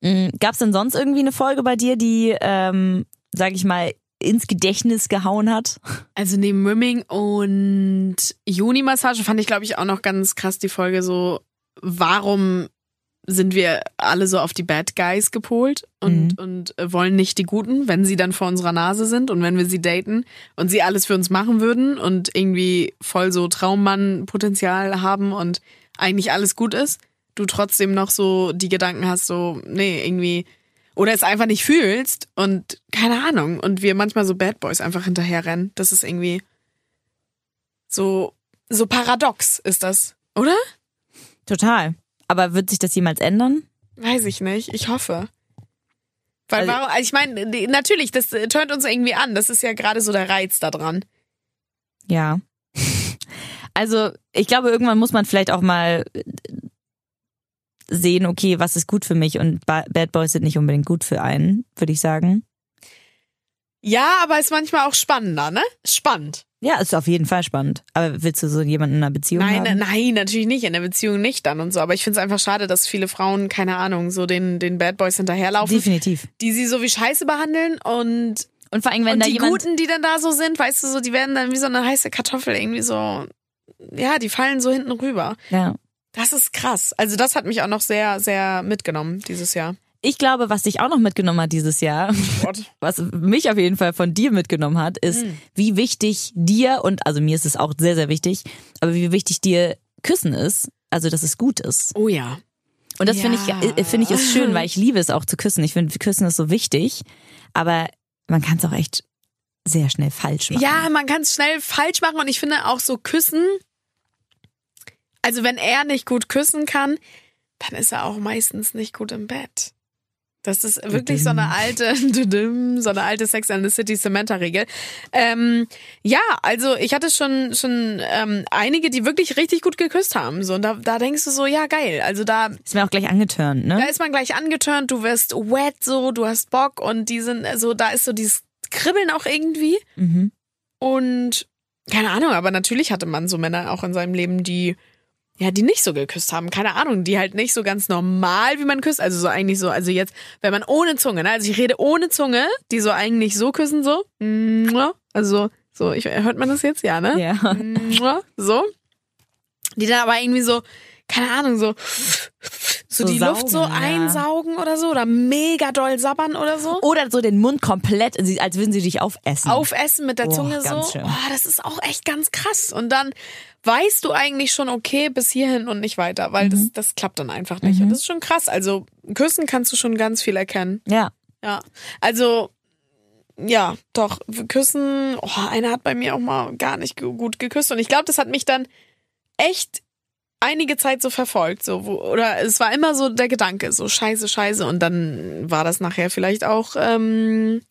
Mhm. Gab es denn sonst irgendwie eine Folge bei dir, die, ähm, sag ich mal, ins Gedächtnis gehauen hat? Also neben Rimming und Juni-Massage fand ich, glaube ich, auch noch ganz krass die Folge so, warum sind wir alle so auf die Bad Guys gepolt und, und äh, wollen nicht die Guten, wenn sie dann vor unserer Nase sind und wenn wir sie daten und sie alles für uns machen würden und irgendwie voll so Traummann-Potenzial haben und eigentlich alles gut ist, du trotzdem noch so die Gedanken hast, so, nee, irgendwie, oder es einfach nicht fühlst und keine Ahnung und wir manchmal so Bad Boys einfach hinterherrennen. Das ist irgendwie so, so paradox ist das, oder? Total. Aber wird sich das jemals ändern? Weiß ich nicht. Ich hoffe. Weil Also- warum, also ich meine, natürlich, das äh, tönt uns irgendwie an. Das ist ja gerade so der Reiz da dran. Ja. Also, ich glaube, irgendwann muss man vielleicht auch mal sehen, okay, was ist gut für mich und Ba- Bad Boys sind nicht unbedingt gut für einen, würde ich sagen. Ja, aber ist manchmal auch spannender, ne? Spannend. Ja, ist auf jeden Fall spannend. Aber willst du so jemanden in einer Beziehung Nein, haben? nein, natürlich nicht. In der Beziehung nicht dann und so. Aber ich finde es einfach schade, dass viele Frauen, keine Ahnung, so den, den Bad Boys hinterherlaufen, Definitiv. die sie so wie Scheiße behandeln und Und vor allem, wenn und da die jemand Guten, die dann da so sind, weißt du, so, die werden dann wie so eine heiße Kartoffel irgendwie so, ja, die fallen so hinten rüber. ja. Das ist krass. Also das hat mich auch noch sehr, sehr mitgenommen dieses Jahr. Ich glaube, was dich auch noch mitgenommen hat dieses Jahr, Gott. was mich auf jeden Fall von dir mitgenommen hat, ist, Mhm. wie wichtig dir, und also mir ist es auch sehr, sehr wichtig, aber wie wichtig dir Küssen ist, also dass es gut ist. Oh ja. Und das finde Ja. ich, äh, finde ich ist schön, weil ich liebe es auch zu küssen. Ich finde, Küssen ist so wichtig, aber man kann es auch echt sehr schnell falsch machen. Ja, man kann es schnell falsch machen und ich finde auch so küssen. Also wenn er nicht gut küssen kann, dann ist er auch meistens nicht gut im Bett. Das ist wirklich so eine alte, so eine alte Sex and the City Samantha Regel. Ähm, ja, also ich hatte schon schon ähm, einige, die wirklich richtig gut geküsst haben. So und da, da denkst du so, ja geil. Also da Ist mir auch gleich angeturnt, ne? da ist man gleich angeturnt, du wirst wet so, du hast Bock und die sind, also da ist so dieses Kribbeln auch irgendwie. Mhm. Und keine Ahnung, aber natürlich hatte man so Männer auch in seinem Leben, die ja, die nicht so geküsst haben, keine Ahnung, die halt nicht so ganz normal, wie man küsst, also so eigentlich so, also jetzt, wenn man ohne Zunge, ne, also ich rede ohne Zunge, die so eigentlich so küssen, so, also so, ich, hört man das jetzt, ja, ne? Ja. So. Die dann aber irgendwie so, keine Ahnung, so, so, So die Luft so saugen, ja. einsaugen oder so oder mega doll sabbern oder so. Oder so den Mund komplett, als würden sie dich aufessen. Aufessen mit der Oh, Zunge so. ganz schlimm. Oh, das ist auch echt ganz krass. Und dann weißt du eigentlich schon, okay, bis hierhin und nicht weiter, weil Mhm. das, das klappt dann einfach nicht. Und das ist schon krass. Also küssen kannst du schon ganz viel erkennen. Ja. Ja. Also, ja, doch, küssen, oh, einer hat bei mir auch mal gar nicht gu- gut geküsst. Und ich glaube, das hat mich dann echt einige Zeit so verfolgt. So, wo, oder es war immer so der Gedanke, so scheiße, scheiße. Und dann war das nachher vielleicht auch, ähm,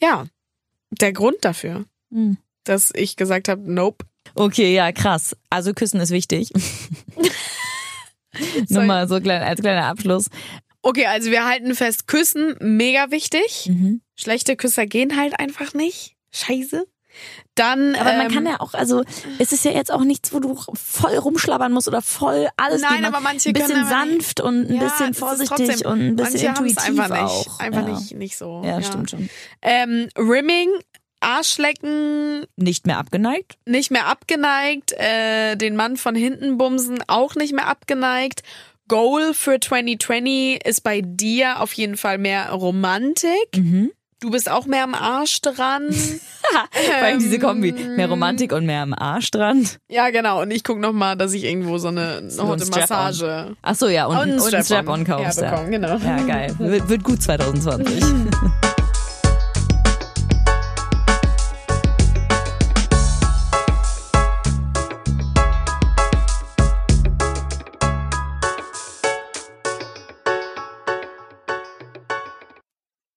ja, der Grund dafür. Hm. dass ich gesagt habe, nope. Okay, ja, krass. Also küssen ist wichtig. Nur mal so klein, als kleiner Abschluss. Okay, also wir halten fest, Küssen, mega wichtig. Mhm. Schlechte Küsser gehen halt einfach nicht. Scheiße. Dann, Aber man ähm, kann ja auch, also es ist ja jetzt auch nichts, wo du voll rumschlabbern musst oder voll alles. Nein, aber manche ein bisschen können aber nicht- sanft und ein ja, bisschen vorsichtig und ein bisschen manche intuitiv einfach nicht. auch. Einfach ja. nicht, nicht so. Ja, stimmt schon. Ähm, Rimming, Arschlecken, Nicht mehr abgeneigt. nicht mehr abgeneigt. Äh, den Mann von hinten bumsen, auch nicht mehr abgeneigt. Goal für 2020 ist bei dir auf jeden Fall mehr Romantik. Mhm. Du bist auch mehr am Arsch dran. Vor allem diese Kombi. Mehr Romantik und mehr am Arsch dran. ja, genau. Und ich guck noch mal, dass ich irgendwo so eine, So ein. Massage Ach so, ja, und, und, ein ein Strap-on Strap-on kaufst. herbekommen, genau. Ja, geil. Wird gut 2020.